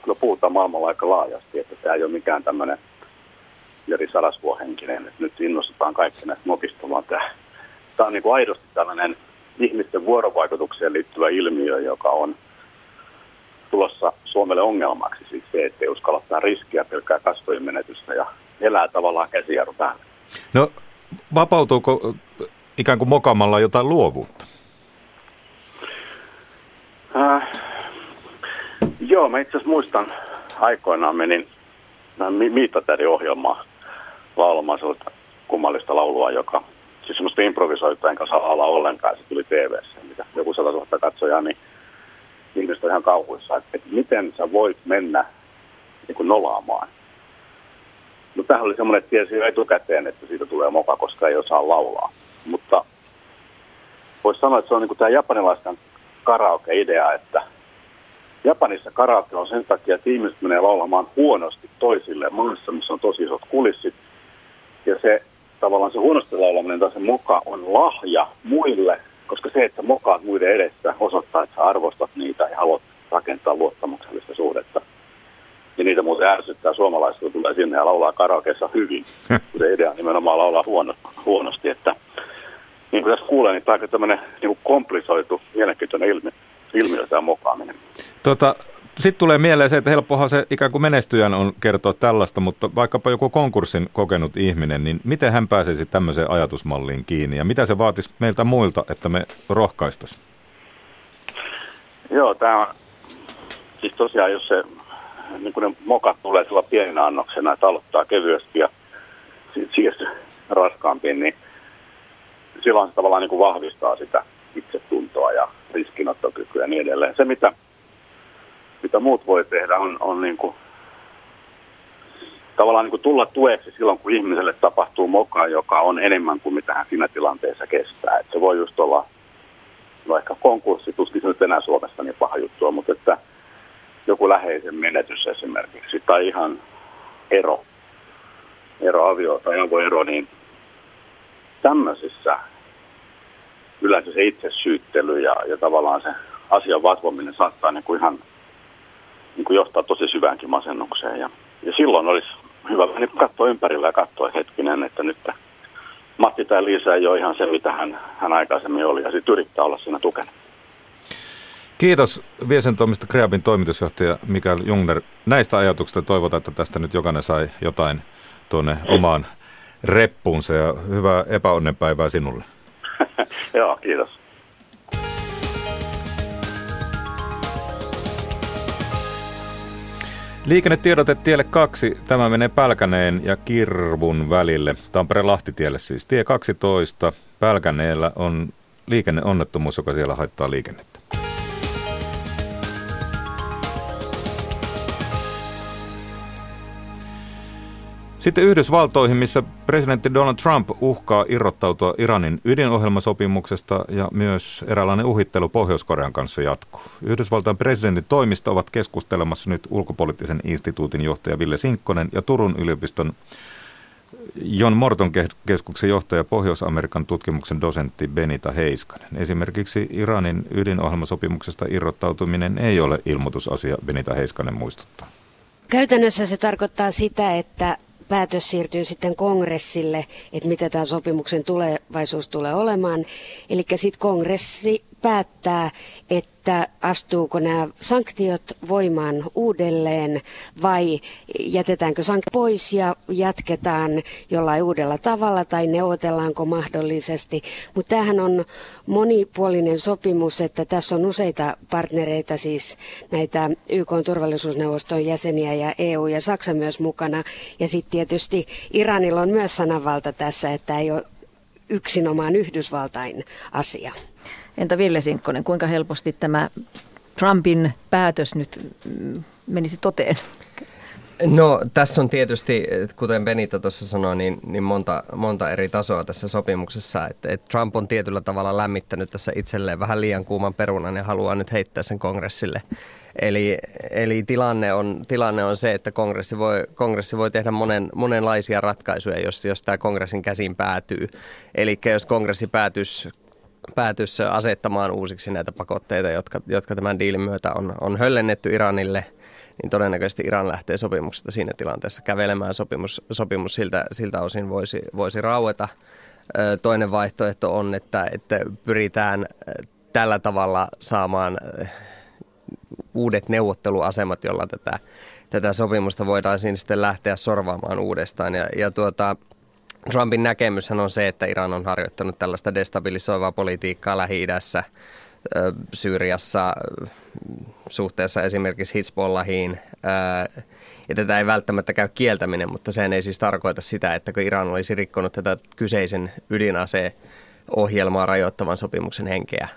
Speaker 10: kyllä puhutaan maailmalla aika laajasti, että tämä ei ole mikään tämmöinen Jari Sarasvuohenkinen, että nyt innostetaan kaikki näistä mokista, vaan tämä, tämä on niin kuin aidosti tällainen ihmisten vuorovaikutukseen liittyvä ilmiö, joka on tulossa Suomelle ongelmaksi. Siis se, että ei uskalla ottaa riskiä, pelkää kasvojen menetystä ja elää tavallaan käsijarru päällä.
Speaker 2: No vapautuuko ikään kuin mokamalla jotain luovuutta?
Speaker 10: Äh, joo, mä itse asiassa muistan aikoinaan menin Miittatäri-ohjelmaa laulamaan sellaista kummallista laulua, joka siis semmoista improvisoitua enkä saa laulaa ollenkaan, se tuli tv mitä joku 100 000 katsojaa, niin ihmiset on ihan kauhuissa, että, että miten sä voit mennä niin kuin nolaamaan. No tämähän oli semmoinen, että tiesi jo etukäteen, että siitä tulee moka, koska ei osaa laulaa. Mutta voisi sanoa, että se on niin kuin tämä japanilaisten karaoke-idea, että Japanissa karaoke on sen takia, että ihmiset menee laulamaan huonosti toisille maassa, missä on tosi isot kulissit. Ja se tavallaan se huonosti laulaminen tai se moka on lahja muille, koska se, että mokaat muiden edessä osoittaa, että sä arvostat niitä ja haluat rakentaa luottamuksellista suhdetta. Ja niitä muuten ärsyttää suomalaiset, kun tulee sinne ja laulaa karaokeessa hyvin. Se idea on nimenomaan laulaa huono, huonosti, että niin kuin tässä kuulee, niin tämä on tämmöinen niin komplisoitu, mielenkiintoinen ilmiö, ilmiö tämä mokaaminen.
Speaker 2: Tota, sitten tulee mieleen se, että helppohan se ikään kuin menestyjän on kertoa tällaista, mutta vaikkapa joku konkurssin kokenut ihminen, niin miten hän pääsisi tämmöiseen ajatusmalliin kiinni ja mitä se vaatisi meiltä muilta, että me rohkaistaisiin?
Speaker 10: Joo, tämä on siis tosiaan, jos se niin kun ne mokat tulee sillä pieninä annoksena, että aloittaa kevyesti ja siirtyy raskaampiin, niin silloin se tavallaan niin kuin vahvistaa sitä itsetuntoa ja riskinottokykyä ja niin edelleen. Se, mitä mitä muut voi tehdä, on, on niin kuin, tavallaan niin kuin tulla tueksi silloin, kun ihmiselle tapahtuu moka, joka on enemmän kuin mitä hän siinä tilanteessa kestää. Et se voi just olla, ehkä konkurssi, tuskin se nyt enää Suomessa niin paha juttua, mutta että joku läheisen menetys esimerkiksi, tai ihan ero, ero avio tai ero, niin tämmöisissä yleensä se itsesyyttely ja, ja tavallaan se asian vatvominen saattaa niin kuin ihan niin kuin johtaa tosi syväänkin masennukseen. Ja, ja silloin olisi hyvä niin katsoa ympärillä ja katsoa hetkinen, että nyt Matti tai Liisa ei ole ihan se, mitä hän, hän aikaisemmin oli, ja sitten yrittää olla siinä tukena.
Speaker 2: Kiitos Viesentoimista Kreabin toimitusjohtaja Mikael Jungner. Näistä ajatuksista toivotaan, että tästä nyt jokainen sai jotain tuonne omaan reppuunsa ja hyvää epäonnenpäivää sinulle. [LAUGHS]
Speaker 10: Joo, kiitos.
Speaker 2: Liikennetiedote tielle 2. Tämä menee Pälkäneen ja Kirvun välille. Tampere-Lahtitielle siis. Tie 12. Pälkäneellä on liikenneonnettomuus, joka siellä haittaa liikennettä. Sitten Yhdysvaltoihin, missä presidentti Donald Trump uhkaa irrottautua Iranin ydinohjelmasopimuksesta ja myös eräänlainen uhittelu Pohjois-Korean kanssa jatkuu. Yhdysvaltain presidentin toimista ovat keskustelemassa nyt ulkopoliittisen instituutin johtaja Ville Sinkkonen ja Turun yliopiston John Morton keskuksen johtaja Pohjois-Amerikan tutkimuksen dosentti Benita Heiskanen. Esimerkiksi Iranin ydinohjelmasopimuksesta irrottautuminen ei ole ilmoitusasia, Benita Heiskanen muistuttaa.
Speaker 11: Käytännössä se tarkoittaa sitä, että päätös siirtyy sitten kongressille, että mitä tämä sopimuksen tulevaisuus tulee olemaan. Eli sitten kongressi päättää, että astuuko nämä sanktiot voimaan uudelleen vai jätetäänkö sanktiot pois ja jatketaan jollain uudella tavalla tai neuvotellaanko mahdollisesti. Mutta tämähän on monipuolinen sopimus, että tässä on useita partnereita, siis näitä YK turvallisuusneuvoston jäseniä ja EU ja Saksa myös mukana. Ja sitten tietysti Iranilla on myös sananvalta tässä, että ei ole yksinomaan Yhdysvaltain asia.
Speaker 12: Entä Ville Sinkkonen, kuinka helposti tämä Trumpin päätös nyt mm, menisi toteen?
Speaker 13: No tässä on tietysti, kuten Benita tuossa sanoi, niin, niin monta, monta eri tasoa tässä sopimuksessa. Et, et Trump on tietyllä tavalla lämmittänyt tässä itselleen vähän liian kuuman perunan ja haluaa nyt heittää sen kongressille. Eli, eli tilanne, on, tilanne on se, että kongressi voi, kongressi voi tehdä monen, monenlaisia ratkaisuja, jos, jos tämä kongressin käsiin päätyy. Eli jos kongressi päätyisi päätyisi asettamaan uusiksi näitä pakotteita, jotka, jotka tämän diilin myötä on, on höllennetty Iranille, niin todennäköisesti Iran lähtee sopimuksesta siinä tilanteessa kävelemään. Sopimus, sopimus siltä, siltä osin voisi, voisi raueta. Toinen vaihtoehto on, että, että pyritään tällä tavalla saamaan uudet neuvotteluasemat, jolla tätä, tätä sopimusta voidaan sitten lähteä sorvaamaan uudestaan. Ja, ja tuota, Trumpin näkemyshän on se, että Iran on harjoittanut tällaista destabilisoivaa politiikkaa Lähi-idässä, Syyriassa suhteessa esimerkiksi Hezbollahiin. Ja tätä ei välttämättä käy kieltäminen, mutta sehän ei siis tarkoita sitä, että Iran olisi rikkonut tätä kyseisen ydinaseen ohjelmaa rajoittavan sopimuksen henkeä.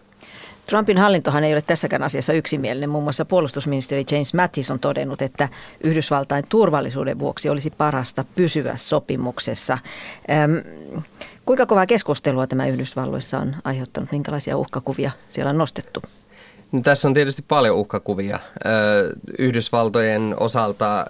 Speaker 12: Trumpin hallintohan ei ole tässäkään asiassa yksimielinen. Muun muassa puolustusministeri James Mattis on todennut, että Yhdysvaltain turvallisuuden vuoksi olisi parasta pysyä sopimuksessa. Ähm, kuinka kovaa keskustelua tämä Yhdysvalloissa on aiheuttanut? Minkälaisia uhkakuvia siellä on nostettu?
Speaker 13: No, tässä on tietysti paljon uhkakuvia. Yhdysvaltojen osalta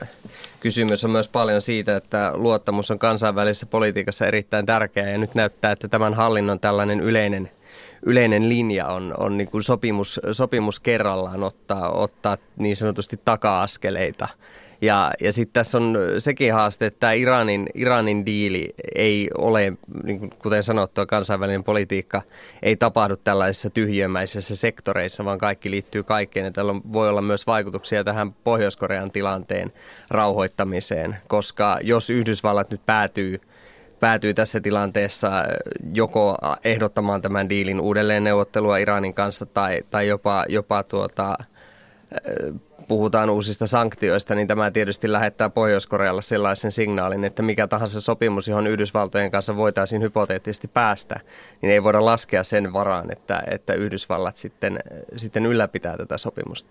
Speaker 13: kysymys on myös paljon siitä, että luottamus on kansainvälisessä politiikassa erittäin tärkeää ja nyt näyttää, että tämän hallinnon tällainen yleinen – yleinen linja on, on niin kuin sopimus, sopimus kerrallaan ottaa, ottaa niin sanotusti taka-askeleita. Ja, ja sitten tässä on sekin haaste, että Iranin, Iranin diili ei ole, niin kuin kuten sanottua, kansainvälinen politiikka ei tapahdu tällaisissa tyhjömäisissä sektoreissa, vaan kaikki liittyy kaikkeen. Ja tällä voi olla myös vaikutuksia tähän Pohjois-Korean tilanteen rauhoittamiseen, koska jos Yhdysvallat nyt päätyy – päätyy tässä tilanteessa äh, joko ehdottamaan tämän diilin uudelleen neuvottelua Iranin kanssa tai, tai jopa, jopa tuota, äh, puhutaan uusista sanktioista, niin tämä tietysti lähettää Pohjois-Korealle sellaisen signaalin, että mikä tahansa sopimus, johon Yhdysvaltojen kanssa voitaisiin hypoteettisesti päästä, niin ei voida laskea sen varaan, että, että Yhdysvallat sitten, sitten ylläpitää tätä sopimusta.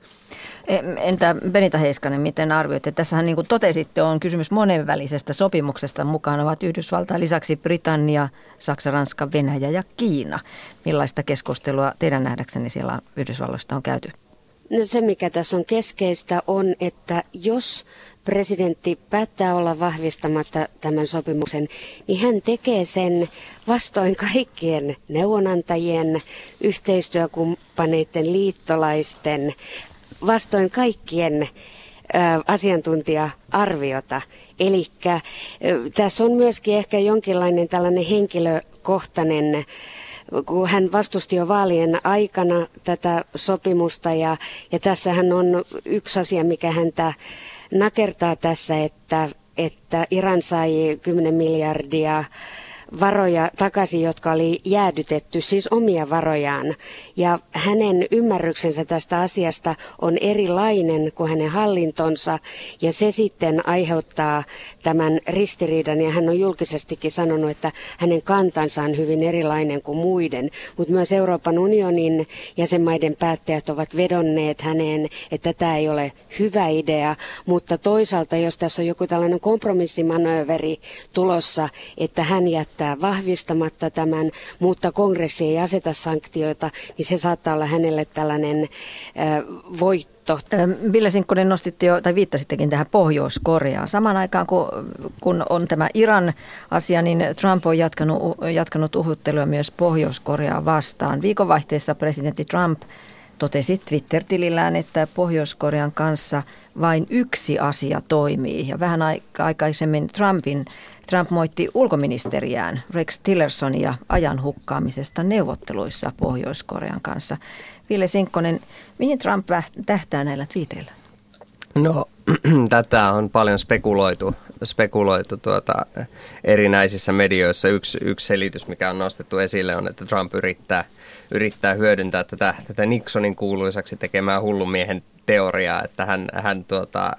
Speaker 12: Entä Benita Heiskanen, miten arvioitte? Tässähän niin kuin totesitte, on kysymys monenvälisestä sopimuksesta. Mukaan ovat Yhdysvaltain lisäksi Britannia, Saksa, Ranska, Venäjä ja Kiina. Millaista keskustelua teidän nähdäkseni siellä Yhdysvalloista on käyty?
Speaker 11: No se, mikä tässä on keskeistä, on, että jos presidentti päättää olla vahvistamatta tämän sopimuksen, niin hän tekee sen vastoin kaikkien neuvonantajien, yhteistyökumppaneiden, liittolaisten, vastoin kaikkien asiantuntija-arviota. Eli tässä on myöskin ehkä jonkinlainen tällainen henkilökohtainen kun hän vastusti jo vaalien aikana tätä sopimusta ja, ja tässähän on yksi asia, mikä häntä nakertaa tässä, että, että Iran sai 10 miljardia varoja takaisin, jotka oli jäädytetty, siis omia varojaan. Ja hänen ymmärryksensä tästä asiasta on erilainen kuin hänen hallintonsa ja se sitten aiheuttaa tämän ristiriidan ja hän on julkisestikin sanonut, että hänen kantansa on hyvin erilainen kuin muiden. Mutta myös Euroopan unionin jäsenmaiden päättäjät ovat vedonneet häneen, että tämä ei ole hyvä idea, mutta toisaalta jos tässä on joku tällainen kompromissimanööveri tulossa, että hän jättää vahvistamatta tämän, mutta kongressi ei aseta sanktioita, niin se saattaa olla hänelle tällainen voitto.
Speaker 12: Ville Sinkkonen nostitte jo, tai viittasittekin tähän Pohjois-Koreaan. Samaan aikaan kun, kun on tämä Iran asia, niin Trump on jatkanut, jatkanut uhuttelua myös Pohjois-Koreaa vastaan. Viikonvaihteessa presidentti Trump totesi Twitter-tilillään, että Pohjois-Korean kanssa vain yksi asia toimii. Ja vähän aikaisemmin Trumpin, Trump moitti ulkoministeriään Rex Tillersonia ajan hukkaamisesta neuvotteluissa Pohjois-Korean kanssa. Ville Sinkkonen, mihin Trump tähtää näillä twiiteillä?
Speaker 13: No, [CLEARS THROAT] tätä on paljon spekuloitu, spekuloitu tuota, erinäisissä medioissa. Yksi, yksi selitys, mikä on nostettu esille, on, että Trump yrittää, yrittää hyödyntää tätä, tätä Nixonin kuuluisaksi tekemää hullumiehen teoriaa, että hän, hän tuota,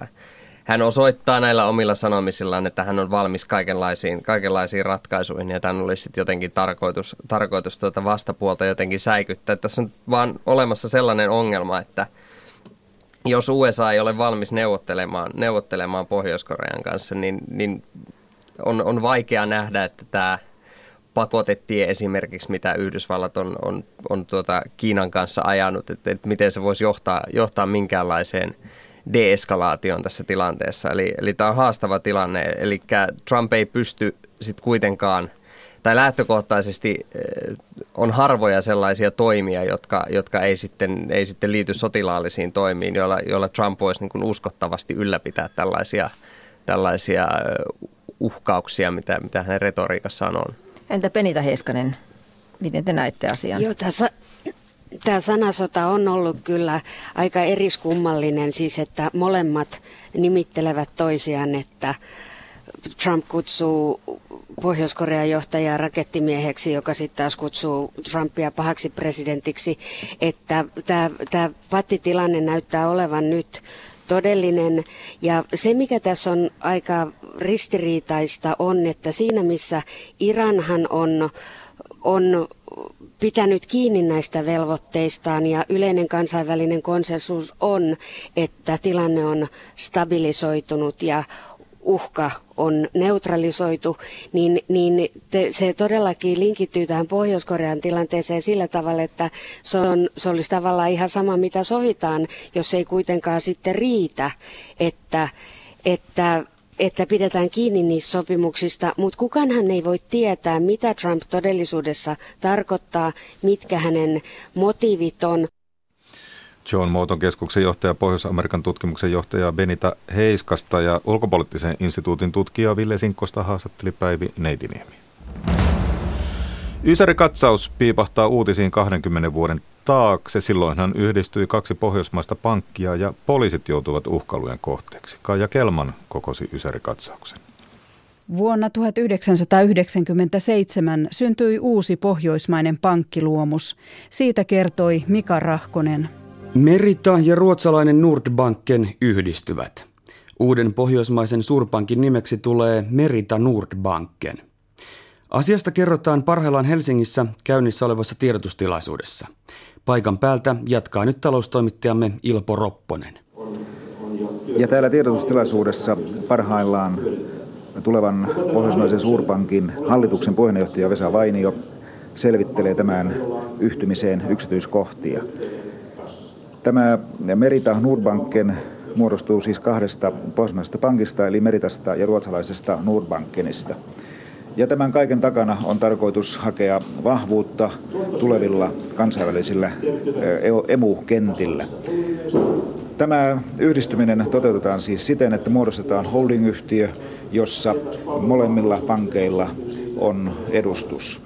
Speaker 13: hän osoittaa näillä omilla sanomisillaan, että hän on valmis kaikenlaisiin, kaikenlaisiin ratkaisuihin ja tämän olisi sitten jotenkin tarkoitus, tarkoitus tuota vastapuolta jotenkin säikyttää. Tässä on vaan olemassa sellainen ongelma, että jos USA ei ole valmis neuvottelemaan, neuvottelemaan Pohjois-Korean kanssa, niin, niin on, on vaikea nähdä, että tämä pakotetie esimerkiksi, mitä Yhdysvallat on, on, on tuota Kiinan kanssa ajanut, että, että miten se voisi johtaa, johtaa minkäänlaiseen – deeskalaation tässä tilanteessa. Eli, eli tämä on haastava tilanne, eli Trump ei pysty sitten kuitenkaan, tai lähtökohtaisesti eh, on harvoja sellaisia toimia, jotka, jotka ei, sitten, ei sitten liity sotilaallisiin toimiin, joilla, joilla Trump voisi niin kuin uskottavasti ylläpitää tällaisia, tällaisia eh, uhkauksia, mitä, mitä hänen retoriikassaan on.
Speaker 12: Entä Penita Heiskanen, miten te näette asian?
Speaker 11: Joo, tässä Tämä sanasota on ollut kyllä aika eriskummallinen, siis että molemmat nimittelevät toisiaan, että Trump kutsuu Pohjois-Korean johtajaa rakettimieheksi, joka sitten taas kutsuu Trumpia pahaksi presidentiksi, että tämä, tämä pattitilanne näyttää olevan nyt todellinen. Ja se, mikä tässä on aika ristiriitaista, on, että siinä missä Iranhan on, on pitänyt kiinni näistä velvoitteistaan. Ja yleinen kansainvälinen konsensus on, että tilanne on stabilisoitunut ja uhka on neutralisoitu, niin, niin te, se todellakin linkittyy tähän Pohjois-Korean tilanteeseen sillä tavalla, että se, on, se olisi tavallaan ihan sama, mitä sovitaan, jos ei kuitenkaan sitten riitä, että, että että pidetään kiinni niistä sopimuksista, mutta kukaanhan ei voi tietää, mitä Trump todellisuudessa tarkoittaa, mitkä hänen motiivit on.
Speaker 2: John Mooton keskuksen johtaja, Pohjois-Amerikan tutkimuksen johtaja Benita Heiskasta ja ulkopoliittisen instituutin tutkija Ville Sinkkosta haastatteli Päivi Neitiniemi. Ysäri-katsaus piipahtaa uutisiin 20 vuoden taakse. Silloinhan yhdistyi kaksi pohjoismaista pankkia ja poliisit joutuivat uhkailujen kohteeksi. Kaija Kelman kokosi Ysäri-katsauksen.
Speaker 14: Vuonna 1997 syntyi uusi pohjoismainen pankkiluomus. Siitä kertoi Mika Rahkonen.
Speaker 15: Merita ja ruotsalainen Nordbanken yhdistyvät. Uuden pohjoismaisen suurpankin nimeksi tulee Merita Nordbanken. Asiasta kerrotaan parhaillaan Helsingissä käynnissä olevassa tiedotustilaisuudessa. Paikan päältä jatkaa nyt taloustoimittajamme Ilpo Ropponen.
Speaker 16: Ja täällä tiedotustilaisuudessa parhaillaan tulevan Pohjoismaisen suurpankin hallituksen puheenjohtaja Vesa Vainio selvittelee tämän yhtymiseen yksityiskohtia. Tämä Merita Nordbanken muodostuu siis kahdesta pohjoismaisesta pankista, eli Meritasta ja ruotsalaisesta Nordbankenista. Ja tämän kaiken takana on tarkoitus hakea vahvuutta tulevilla kansainvälisillä emu-kentillä. Tämä yhdistyminen toteutetaan siis siten, että muodostetaan holdingyhtiö, jossa molemmilla pankeilla on edustus.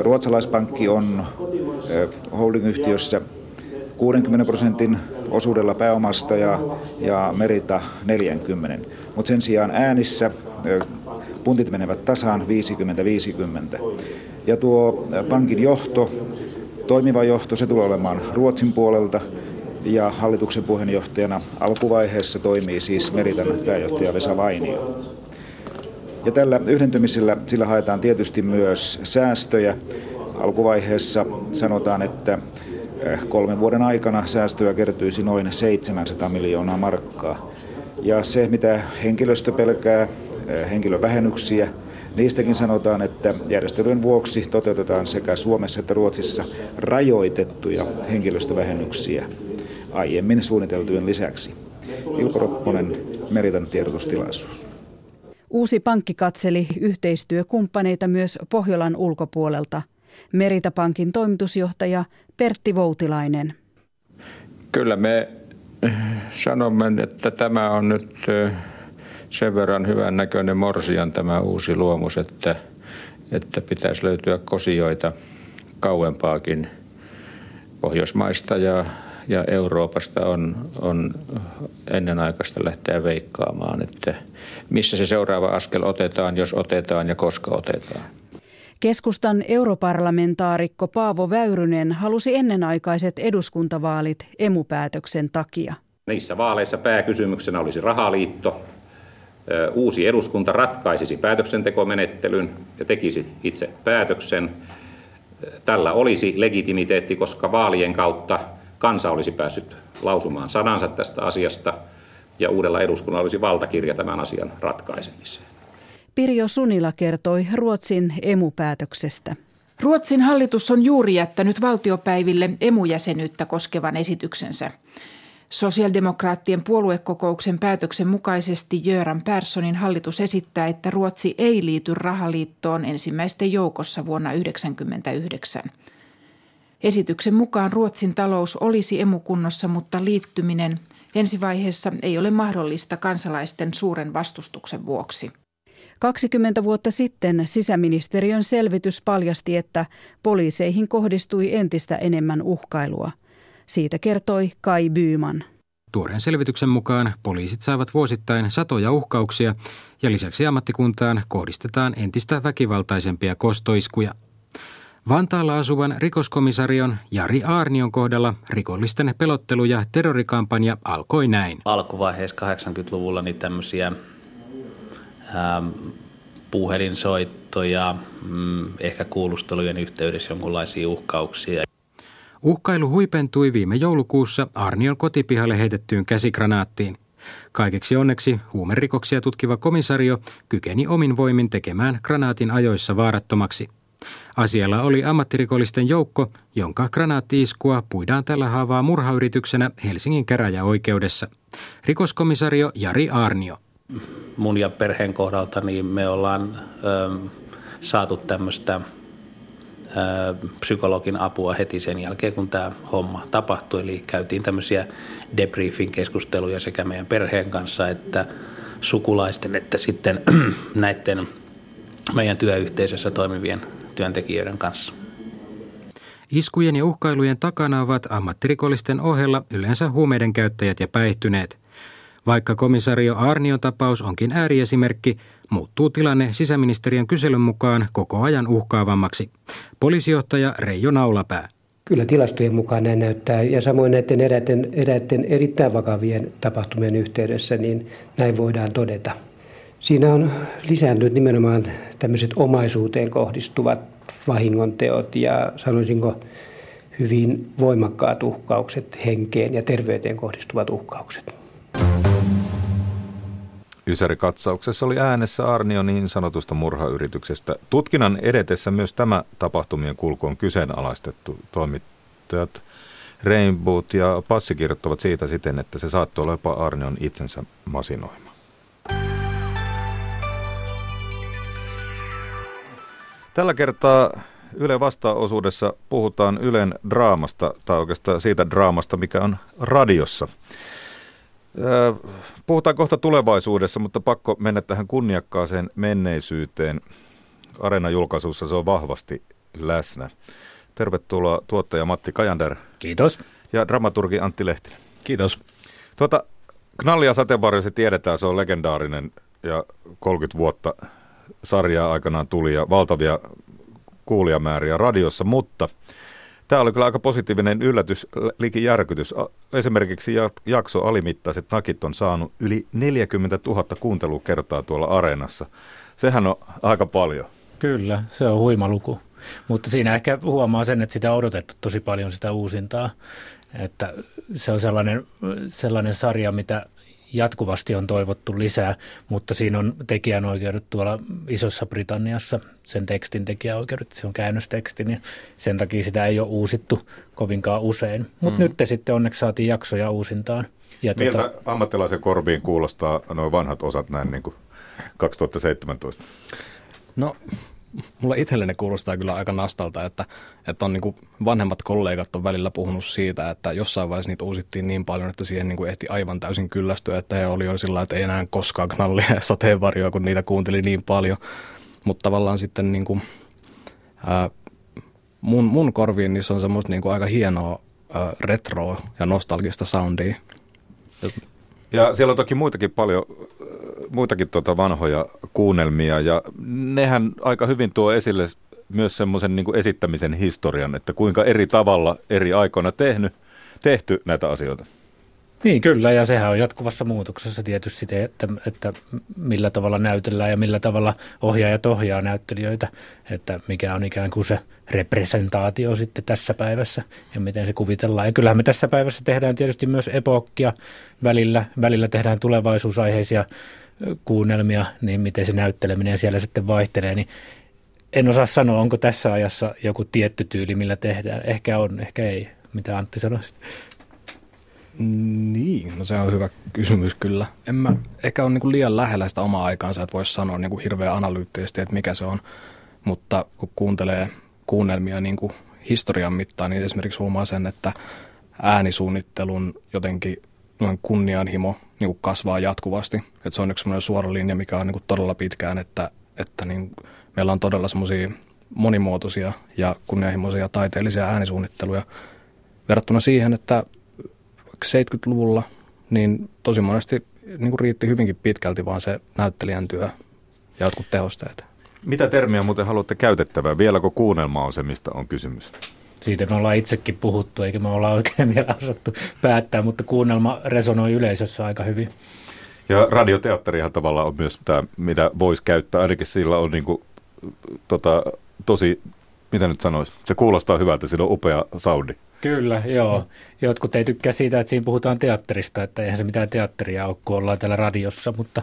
Speaker 16: Ruotsalaispankki on holdingyhtiössä 60 prosentin osuudella pääomasta ja, ja Merita 40. Mutta sen sijaan äänissä puntit menevät tasaan 50-50. Ja tuo pankin johto, toimiva johto, se tulee olemaan Ruotsin puolelta ja hallituksen puheenjohtajana alkuvaiheessa toimii siis Meritan pääjohtaja Vesa Vainio. Ja tällä yhdentymisellä sillä haetaan tietysti myös säästöjä. Alkuvaiheessa sanotaan, että kolmen vuoden aikana säästöä kertyisi noin 700 miljoonaa markkaa. Ja se, mitä henkilöstö pelkää, henkilövähennyksiä, niistäkin sanotaan, että järjestelyjen vuoksi toteutetaan sekä Suomessa että Ruotsissa rajoitettuja henkilöstövähennyksiä aiemmin suunniteltujen lisäksi. Ilpo Ropponen, Meritan tiedotustilaisuus.
Speaker 14: Uusi pankki katseli yhteistyökumppaneita myös Pohjolan ulkopuolelta. Meritapankin toimitusjohtaja Pertti Voutilainen.
Speaker 17: Kyllä me sanomme, että tämä on nyt sen verran hyvän näköinen morsian tämä uusi luomus, että, että pitäisi löytyä kosioita kauempaakin Pohjoismaista ja ja Euroopasta on, on ennenaikaista lähteä veikkaamaan, että missä se seuraava askel otetaan, jos otetaan ja koska otetaan.
Speaker 14: Keskustan europarlamentaarikko Paavo Väyrynen halusi ennenaikaiset eduskuntavaalit emupäätöksen takia.
Speaker 18: Niissä vaaleissa pääkysymyksenä olisi rahaliitto. Uusi eduskunta ratkaisisi päätöksentekomenettelyn ja tekisi itse päätöksen. Tällä olisi legitimiteetti, koska vaalien kautta kansa olisi päässyt lausumaan sanansa tästä asiasta ja uudella eduskunnalla olisi valtakirja tämän asian ratkaisemiseen.
Speaker 14: Pirjo Sunila kertoi Ruotsin emupäätöksestä.
Speaker 19: Ruotsin hallitus on juuri jättänyt valtiopäiville emujäsenyyttä koskevan esityksensä. Sosialdemokraattien puoluekokouksen päätöksen mukaisesti Jöran Perssonin hallitus esittää, että Ruotsi ei liity rahaliittoon ensimmäisten joukossa vuonna 1999. Esityksen mukaan Ruotsin talous olisi emukunnossa, mutta liittyminen ensivaiheessa ei ole mahdollista kansalaisten suuren vastustuksen vuoksi.
Speaker 14: 20 vuotta sitten sisäministeriön selvitys paljasti, että poliiseihin kohdistui entistä enemmän uhkailua. Siitä kertoi Kai Byyman.
Speaker 20: Tuoreen selvityksen mukaan poliisit saavat vuosittain satoja uhkauksia ja lisäksi ammattikuntaan kohdistetaan entistä väkivaltaisempia kostoiskuja – Vantaalla asuvan rikoskomissarion Jari Aarnion kohdalla rikollisten pelottelu- ja terrorikampanja alkoi näin.
Speaker 21: Alkuvaiheessa 80-luvulla niin tämmöisiä ähm, puhelinsoittoja, mm, ehkä kuulustelujen yhteydessä jonkunlaisia uhkauksia.
Speaker 20: Uhkailu huipentui viime joulukuussa Arnion kotipihalle heitettyyn käsikranaattiin. Kaikeksi onneksi huumerikoksia tutkiva komisario kykeni omin voimin tekemään granaatin ajoissa vaarattomaksi. Asialla oli ammattirikollisten joukko, jonka granaattiiskua puidaan tällä haavaa murhayrityksenä Helsingin käräjäoikeudessa. Rikoskomisario Jari Arnio.
Speaker 21: Mun ja perheen kohdalta niin me ollaan ö, saatu tämmöistä psykologin apua heti sen jälkeen, kun tämä homma tapahtui. Eli käytiin tämmöisiä debriefing keskusteluja sekä meidän perheen kanssa että sukulaisten että sitten [CLEARS THROAT] näiden meidän työyhteisössä toimivien työntekijöiden kanssa.
Speaker 20: Iskujen ja uhkailujen takana ovat ammattirikollisten ohella yleensä huumeiden käyttäjät ja päihtyneet. Vaikka komisario Arnion tapaus onkin ääriesimerkki, muuttuu tilanne sisäministeriön kyselyn mukaan koko ajan uhkaavammaksi. Poliisijohtaja Reijo Naulapää.
Speaker 22: Kyllä tilastojen mukaan näin näyttää ja samoin näiden eräiden, eräiden erittäin vakavien tapahtumien yhteydessä niin näin voidaan todeta. Siinä on lisääntynyt nimenomaan tämmöiset omaisuuteen kohdistuvat vahingonteot ja sanoisinko hyvin voimakkaat uhkaukset, henkeen ja terveyteen kohdistuvat uhkaukset.
Speaker 2: Ysäri-katsauksessa oli äänessä Arnio niin sanotusta murhayrityksestä. Tutkinnan edetessä myös tämä tapahtumien kulku on kyseenalaistettu. Toimittajat Rainbowt ja Passi kirjoittavat siitä siten, että se saattoi olla jopa Arnion itsensä masinoima. Tällä kertaa Yle vastaosuudessa puhutaan Ylen draamasta, tai oikeastaan siitä draamasta, mikä on radiossa. Puhutaan kohta tulevaisuudessa, mutta pakko mennä tähän kunniakkaaseen menneisyyteen. Areena-julkaisussa se on vahvasti läsnä. Tervetuloa tuottaja Matti Kajander.
Speaker 6: Kiitos.
Speaker 2: Ja dramaturgi Antti Lehtinen.
Speaker 6: Kiitos.
Speaker 2: Tuota, Knallia sateenvarjo se tiedetään, se on legendaarinen ja 30 vuotta sarjaa aikanaan tuli ja valtavia kuulijamääriä radiossa, mutta tämä oli kyllä aika positiivinen yllätys, liki järkytys. Esimerkiksi jakso Alimittaiset nakit on saanut yli 40 000 kuuntelukertaa tuolla areenassa. Sehän on aika paljon.
Speaker 21: Kyllä, se on huima luku. Mutta siinä ehkä huomaa sen, että sitä on odotettu tosi paljon sitä uusintaa. Että se on sellainen, sellainen sarja, mitä jatkuvasti on toivottu lisää, mutta siinä on tekijänoikeudet tuolla Isossa Britanniassa, sen tekstin tekijäoikeudet, se on käännösteksti, niin sen takia sitä ei ole uusittu kovinkaan usein. Mutta mm. nyt te sitten onneksi saatiin jaksoja uusintaan.
Speaker 2: Ja Miltä tota... ammattilaisen korviin kuulostaa nuo vanhat osat näin niin kuin 2017?
Speaker 23: No mulle itselleni kuulostaa kyllä aika nastalta, että, että on niin kuin vanhemmat kollegat on välillä puhunut siitä, että jossain vaiheessa niitä uusittiin niin paljon, että siihen niin kuin ehti aivan täysin kyllästyä, että he oli jo sillä että ei enää koskaan knallia [LAUGHS] ja sateenvarjoa, kun niitä kuunteli niin paljon. Mutta tavallaan sitten niin kuin, ää, mun, mun korviin niissä on semmoista niin kuin aika hienoa ää, retroa ja nostalgista soundia.
Speaker 2: Ja siellä on toki muitakin paljon muitakin tuota vanhoja kuunnelmia ja nehän aika hyvin tuo esille myös semmoisen niin esittämisen historian, että kuinka eri tavalla eri aikoina tehnyt, tehty näitä asioita.
Speaker 21: Niin kyllä, ja sehän on jatkuvassa muutoksessa tietysti että, että millä tavalla näytellään ja millä tavalla ohjaajat ohjaa näyttelijöitä, että mikä on ikään kuin se representaatio sitten tässä päivässä ja miten se kuvitellaan. Ja kyllähän me tässä päivässä tehdään tietysti myös epokkia välillä, välillä tehdään tulevaisuusaiheisia kuunnelmia, niin miten se näytteleminen siellä sitten vaihtelee, niin en osaa sanoa, onko tässä ajassa joku tietty tyyli, millä tehdään. Ehkä on, ehkä ei. Mitä Antti sanoi?
Speaker 23: Niin, no se on hyvä kysymys kyllä. En mä ehkä ole niin liian lähellä sitä omaa aikaansa, että voisi sanoa niin kuin hirveän analyyttisesti, että mikä se on. Mutta kun kuuntelee kuunnelmia niin kuin historian mittaan, niin esimerkiksi huomaa sen, että äänisuunnittelun jotenkin noin kunnianhimo niin kuin kasvaa jatkuvasti. Et se on yksi suora linja, mikä on niin kuin todella pitkään, että, että niin meillä on todella semmoisia monimuotoisia ja kunnianhimoisia taiteellisia äänisuunnitteluja verrattuna siihen, että 70-luvulla niin tosi monesti niin kuin riitti hyvinkin pitkälti vaan se näyttelijän työ ja jotkut tehosteet.
Speaker 2: Mitä termiä muuten haluatte käytettävää? Vieläkö kuunnelma on se, mistä on kysymys?
Speaker 21: Siitä me ollaan itsekin puhuttu, eikä me olla oikein [LAUGHS] vielä osattu päättää, mutta kuunnelma resonoi yleisössä aika hyvin.
Speaker 2: Ja radioteatterihan tavallaan on myös tämä, mitä voisi käyttää, ainakin sillä on niin kuin, tota, tosi, mitä nyt sanoisi, se kuulostaa hyvältä, sillä on upea soundi.
Speaker 21: Kyllä, joo. Jotkut ei tykkää siitä, että siinä puhutaan teatterista, että eihän se mitään teatteria ole, kun ollaan täällä radiossa, mutta,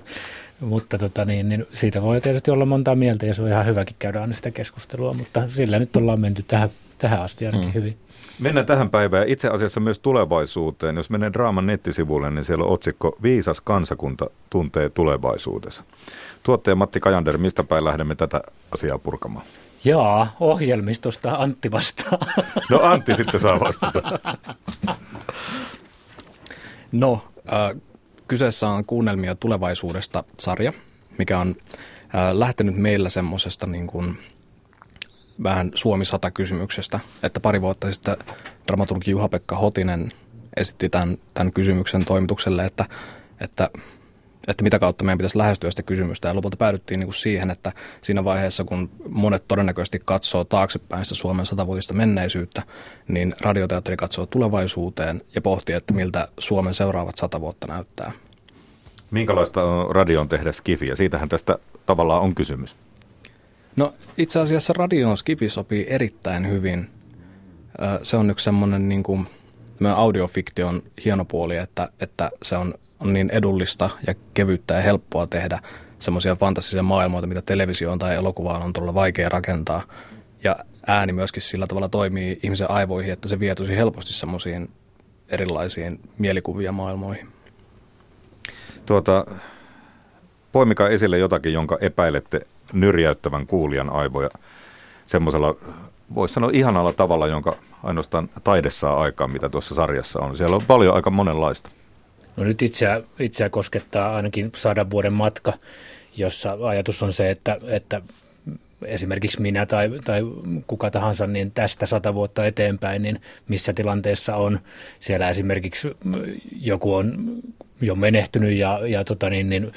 Speaker 21: mutta tota niin, niin siitä voi tietysti olla montaa mieltä ja se on ihan hyväkin käydä aina sitä keskustelua, mutta sillä nyt ollaan menty tähän tähän asti ainakin mm. hyvin.
Speaker 2: Mennään tähän päivään itse asiassa myös tulevaisuuteen. Jos menee Draaman nettisivuille, niin siellä on otsikko Viisas kansakunta tuntee tulevaisuudessa. Tuottaja Matti Kajander, mistä päin lähdemme tätä asiaa purkamaan?
Speaker 21: Jaa, ohjelmistosta Antti vastaa. [LAUGHS]
Speaker 2: No Antti sitten saa vastata.
Speaker 23: No, äh, kyseessä on Kuunnelmia tulevaisuudesta sarja, mikä on äh, lähtenyt meillä semmoisesta niin kuin – vähän Suomi 100 kysymyksestä, että pari vuotta sitten dramaturgi Juha-Pekka Hotinen esitti tämän, tämän kysymyksen toimitukselle, että, että, että mitä kautta meidän pitäisi lähestyä sitä kysymystä. Ja lopulta päädyttiin niin kuin siihen, että siinä vaiheessa, kun monet todennäköisesti katsoo taaksepäin sitä Suomen satavuotista menneisyyttä, niin radioteatteri katsoo tulevaisuuteen ja pohtii, että miltä Suomen seuraavat sata vuotta näyttää.
Speaker 2: Minkälaista on radion tehdä skifiä? Siitähän tästä tavallaan on kysymys.
Speaker 23: No itse asiassa radion skifi sopii erittäin hyvin. Se on yksi semmoinen niin kuin, audiofiktion hieno puoli, että, että se on, on niin edullista ja kevyttä ja helppoa tehdä semmoisia fantastisia maailmoita, mitä televisioon tai elokuvaan on todella vaikea rakentaa. Ja ääni myöskin sillä tavalla toimii ihmisen aivoihin, että se vie tosi helposti semmoisiin erilaisiin mielikuvia maailmoihin.
Speaker 2: Tuota, poimikaa esille jotakin, jonka epäilette nyrjäyttävän kuulijan aivoja semmoisella, voisi sanoa ihanalla tavalla, jonka ainoastaan taide saa aikaan, mitä tuossa sarjassa on. Siellä on paljon aika monenlaista.
Speaker 21: No nyt itseä, itseä koskettaa ainakin sadan vuoden matka, jossa ajatus on se, että, että esimerkiksi minä tai, tai kuka tahansa, niin tästä sata vuotta eteenpäin, niin missä tilanteessa on. Siellä esimerkiksi joku on jo menehtynyt ja, ja tota niin, niin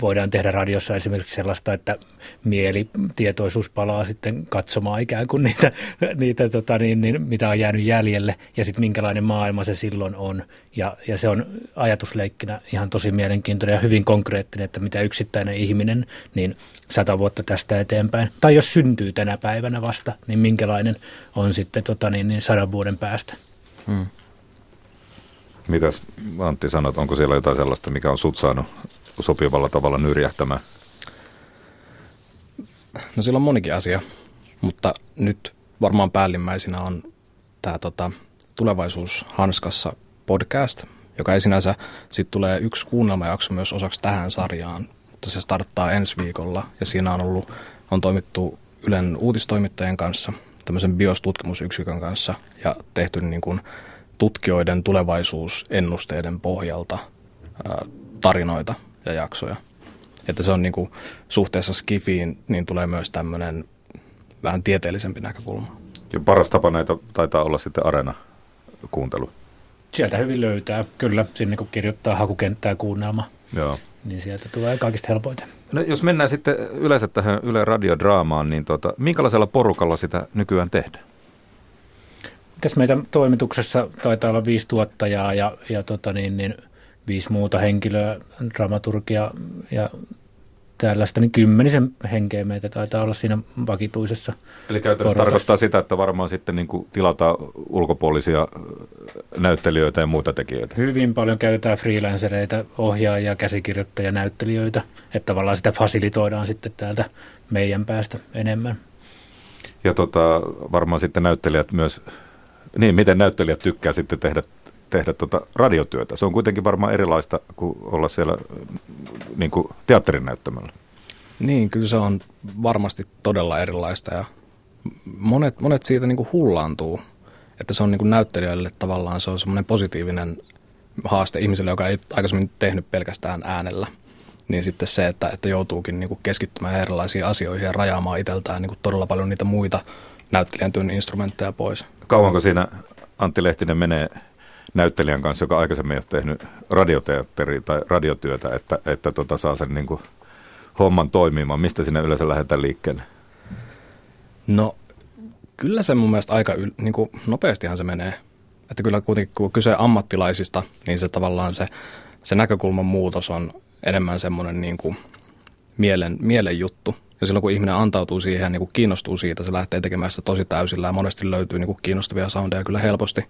Speaker 21: voidaan tehdä radiossa esimerkiksi sellaista, että mielitietoisuus palaa sitten katsomaan ikään kuin niitä, niitä tota niin, niin, mitä on jäänyt jäljelle ja sitten minkälainen maailma se silloin on. Ja, ja se on ajatusleikkinä ihan tosi mielenkiintoinen ja hyvin konkreettinen, että mitä yksittäinen ihminen niin sata vuotta tästä eteenpäin, tai jos syntyy tänä päivänä vasta, niin minkälainen on sitten tota niin, niin sadan vuoden päästä. Hmm.
Speaker 2: Mitäs Antti sanot, onko siellä jotain sellaista, mikä on sut saanut sopivalla tavalla nyrjähtämään?
Speaker 23: No sillä on monikin asia, mutta nyt varmaan päällimmäisenä on tämä tota, Tulevaisuus Hanskassa podcast, joka ei sinänsä, sitten tulee yksi kuunnelmajakso myös osaksi tähän sarjaan, mutta se starttaa ensi viikolla ja siinä on ollut, on toimittu Ylen uutistoimittajien kanssa, tämmöisen biostutkimusyksikön kanssa ja tehty niin kuin tutkijoiden tulevaisuusennusteiden pohjalta ää, tarinoita ja jaksoja. Että se on niin kuin, suhteessa Skifiin, niin tulee myös tämmöinen vähän tieteellisempi näkökulma.
Speaker 2: Ja paras tapa näitä taitaa olla sitten Arena-kuuntelu.
Speaker 21: Sieltä hyvin löytää, kyllä. Sinne kun kirjoittaa hakukenttää kuunnelma, Joo. niin sieltä tulee kaikista helpoiten.
Speaker 2: No, jos mennään sitten yleensä tähän Yle radiodraamaan, niin tota, minkälaisella porukalla sitä nykyään tehdään?
Speaker 21: Tässä meitä toimituksessa taitaa olla viisi tuottajaa ja, ja tota niin, niin, viisi muuta henkilöä, dramaturgia ja tällaista, niin kymmenisen henkeä meitä taitaa olla siinä vakituisessa
Speaker 2: Eli käytännössä porukassa. tarkoittaa sitä, että varmaan sitten niin kuin tilataan ulkopuolisia näyttelijöitä ja muita tekijöitä.
Speaker 21: Hyvin paljon käytetään freelancereita, ohjaajia, käsikirjoittajia, näyttelijöitä, että tavallaan sitä fasilitoidaan sitten täältä meidän päästä enemmän.
Speaker 2: Ja tota, varmaan sitten näyttelijät myös niin, miten näyttelijät tykkää sitten tehdä, tehdä tota radiotyötä. Se on kuitenkin varmaan erilaista kuin olla siellä niin kuin teatterin näyttämällä.
Speaker 23: Niin, kyllä se on varmasti todella erilaista ja monet, monet siitä niin kuin hullaantuu. Että se on niin kuin näyttelijöille tavallaan se on semmoinen positiivinen haaste ihmiselle, joka ei aikaisemmin tehnyt pelkästään äänellä. Niin sitten se, että, että joutuukin niin kuin keskittymään erilaisiin asioihin ja rajaamaan itseltään niin kuin todella paljon niitä muita näyttelijän työn instrumentteja pois.
Speaker 2: Kauanko siinä Antti Lehtinen menee näyttelijän kanssa, joka aikaisemmin ei ole tehnyt radioteatteria tai radiotyötä, että, että tota saa sen niin kuin homman toimimaan? Mistä sinne yleensä lähdetään liikkeelle?
Speaker 23: No kyllä se mun mielestä aika yl, niin kuin nopeastihan se menee. Että kyllä kuitenkin kun kyse ammattilaisista, niin se tavallaan se, se näkökulman muutos on enemmän semmoinen niin kuin mielen, mielen juttu. Ja silloin kun ihminen antautuu siihen ja niin kuin kiinnostuu siitä, se lähtee tekemään sitä tosi täysillä ja monesti löytyy niin kuin kiinnostavia soundeja kyllä helposti.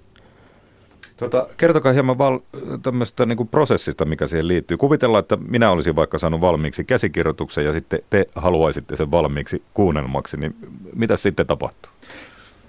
Speaker 2: Tota, kertokaa hieman val- tämmöistä niin prosessista, mikä siihen liittyy. Kuvitellaan, että minä olisin vaikka saanut valmiiksi käsikirjoituksen ja sitten te haluaisitte sen valmiiksi kuunnelmaksi, niin mitä sitten tapahtuu?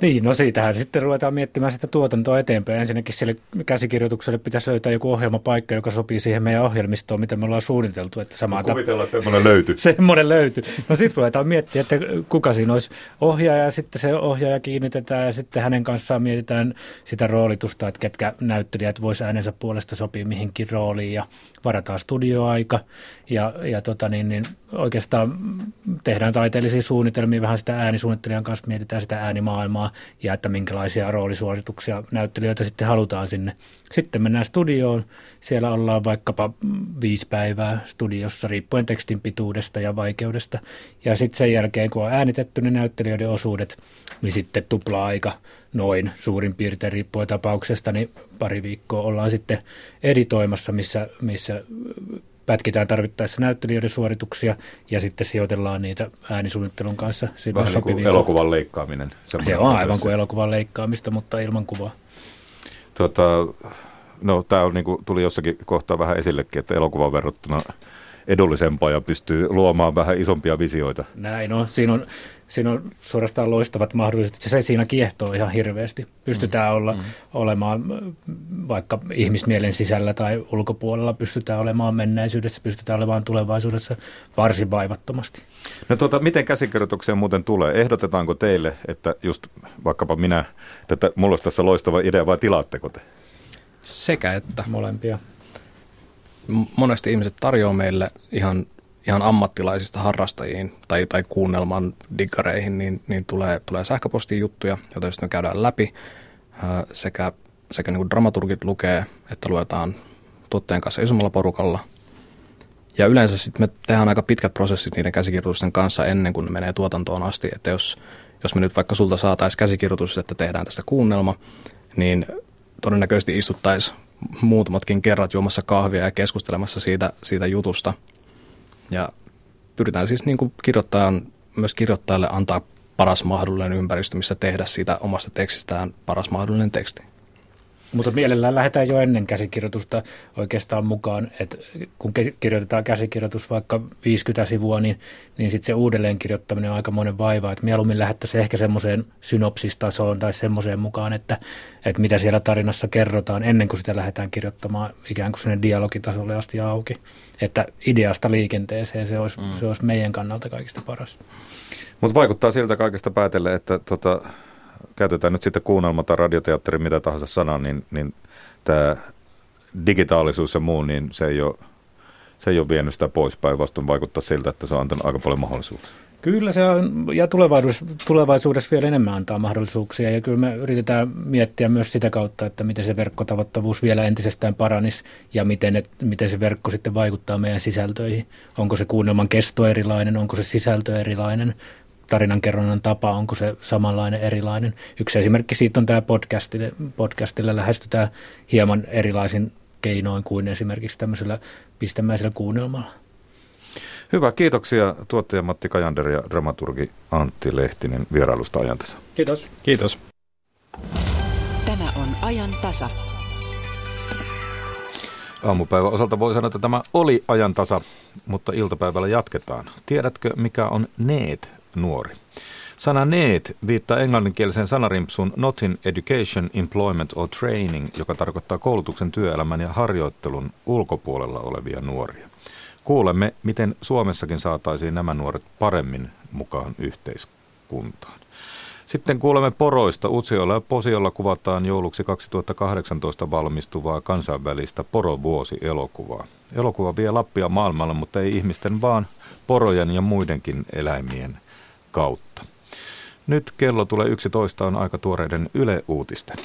Speaker 21: Niin, no siitähän sitten ruvetaan miettimään sitä tuotantoa eteenpäin. Ensinnäkin sille käsikirjoitukselle pitäisi löytää joku ohjelmapaikka, joka sopii siihen meidän ohjelmistoon, mitä me ollaan suunniteltu. Että
Speaker 2: samaa no, kuvitellaan, että semmoinen löytyy. [LAUGHS]
Speaker 21: semmoinen löytyy. No sitten ruvetaan miettiä, että kuka siinä olisi ohjaaja, ja sitten se ohjaaja kiinnitetään, ja sitten hänen kanssaan mietitään sitä roolitusta, että ketkä näyttelijät vois äänensä puolesta sopia mihinkin rooliin, ja varataan studioaika, ja, ja tota niin, niin oikeastaan tehdään taiteellisia suunnitelmia, vähän sitä äänisuunnittelijan kanssa mietitään sitä äänimaailmaa, ja että minkälaisia roolisuorituksia näyttelijöitä sitten halutaan sinne. Sitten mennään studioon, siellä ollaan vaikkapa viisi päivää studiossa, riippuen tekstin pituudesta ja vaikeudesta. Ja sitten sen jälkeen, kun on äänitetty ne näyttelijöiden osuudet, niin sitten tupla-aika noin suurin piirtein riippuen tapauksesta, niin pari viikkoa ollaan sitten editoimassa, missä, missä pätkitään tarvittaessa näyttelijöiden suorituksia ja sitten sijoitellaan niitä äänisuunnittelun kanssa.
Speaker 2: Vähän niin kuin elokuvan leikkaaminen.
Speaker 21: Se on aivan kuin elokuvan leikkaamista, mutta ilman kuvaa.
Speaker 2: Tota, no tämä on, niin tuli jossakin kohtaa vähän esillekin, että elokuvan verrattuna edullisempaa ja pystyy luomaan vähän isompia visioita.
Speaker 21: Näin on. Siinä on, siinä on suorastaan loistavat mahdollisuudet. Se siinä kiehtoo ihan hirveästi. Pystytään mm. olla, mm. olemaan vaikka ihmismielen sisällä tai ulkopuolella, pystytään olemaan menneisyydessä, pystytään olemaan tulevaisuudessa varsin vaivattomasti.
Speaker 2: No tuota, miten käsikirjoitukseen muuten tulee? Ehdotetaanko teille, että just vaikkapa minä, että mulla olisi tässä loistava idea vai tilaatteko te?
Speaker 23: Sekä että.
Speaker 21: Molempia
Speaker 23: monesti ihmiset tarjoaa meille ihan, ihan ammattilaisista harrastajiin tai, tai kuunnelman diggareihin, niin, niin tulee, tulee sähköpostiin juttuja, joita sitten me käydään läpi. Sekä, sekä niin kuin dramaturgit lukee, että luetaan tuottajan kanssa isommalla porukalla. Ja yleensä sitten me tehdään aika pitkät prosessit niiden käsikirjoitusten kanssa ennen kuin ne menee tuotantoon asti. Että jos, jos me nyt vaikka sulta saataisiin käsikirjoitus, että tehdään tästä kuunnelma, niin todennäköisesti istuttaisiin muutamatkin kerrat juomassa kahvia ja keskustelemassa siitä, siitä jutusta. Ja pyritään siis niin kuin kirjoittajan, myös kirjoittajalle antaa paras mahdollinen ympäristö, missä tehdä siitä omasta tekstistään paras mahdollinen teksti.
Speaker 21: Mutta mielellään lähdetään jo ennen käsikirjoitusta oikeastaan mukaan, että kun kirjoitetaan käsikirjoitus vaikka 50 sivua, niin, niin sitten se uudelleenkirjoittaminen on aika monen vaiva. Että mieluummin lähettäisiin ehkä semmoiseen synopsistasoon tai semmoiseen mukaan, että, että mitä siellä tarinassa kerrotaan ennen kuin sitä lähdetään kirjoittamaan ikään kuin sinne dialogitasolle asti auki. Että ideasta liikenteeseen se olisi, mm. se olisi meidän kannalta kaikista paras.
Speaker 2: Mutta vaikuttaa siltä kaikesta päätelle, että tota, käytetään nyt sitten kuunnelma tai radioteatteri, mitä tahansa sana, niin, niin tämä digitaalisuus ja muu, niin se ei ole, se ei ole vienyt sitä poispäin, vastoin vaikuttaa siltä, että se on antanut aika paljon mahdollisuuksia.
Speaker 21: Kyllä se on, ja tulevaisuudessa, tulevaisuudessa vielä enemmän antaa mahdollisuuksia, ja kyllä me yritetään miettiä myös sitä kautta, että miten se verkkotavoittavuus vielä entisestään paranisi, ja miten, et, miten se verkko sitten vaikuttaa meidän sisältöihin. Onko se kuunnelman kesto erilainen, onko se sisältö erilainen, tarinankerronnan tapa, onko se samanlainen, erilainen. Yksi esimerkki siitä on tämä podcastille, podcastille lähestytään hieman erilaisin keinoin kuin esimerkiksi tämmöisellä pistemäisellä kuunnelmalla.
Speaker 2: Hyvä, kiitoksia tuottaja Matti Kajander ja dramaturgi Antti Lehtinen vierailusta ajantasa.
Speaker 21: Kiitos.
Speaker 23: Kiitos.
Speaker 4: Tämä on ajan tasa.
Speaker 2: Aamupäivän osalta voi sanoa, että tämä oli ajan tasa, mutta iltapäivällä jatketaan. Tiedätkö, mikä on NEET nuori. Sana need viittaa englanninkieliseen sanarimpsuun not in education, employment or training, joka tarkoittaa koulutuksen, työelämän ja harjoittelun ulkopuolella olevia nuoria. Kuulemme, miten Suomessakin saataisiin nämä nuoret paremmin mukaan yhteiskuntaan. Sitten kuulemme poroista. Utsiolla ja Posiolla kuvataan jouluksi 2018 valmistuvaa kansainvälistä porovuosi-elokuvaa. Elokuva vie Lappia maailmalle, mutta ei ihmisten vaan porojen ja muidenkin eläimien kautta. Nyt kello tulee 11, on aika tuoreiden Yle Uutisten.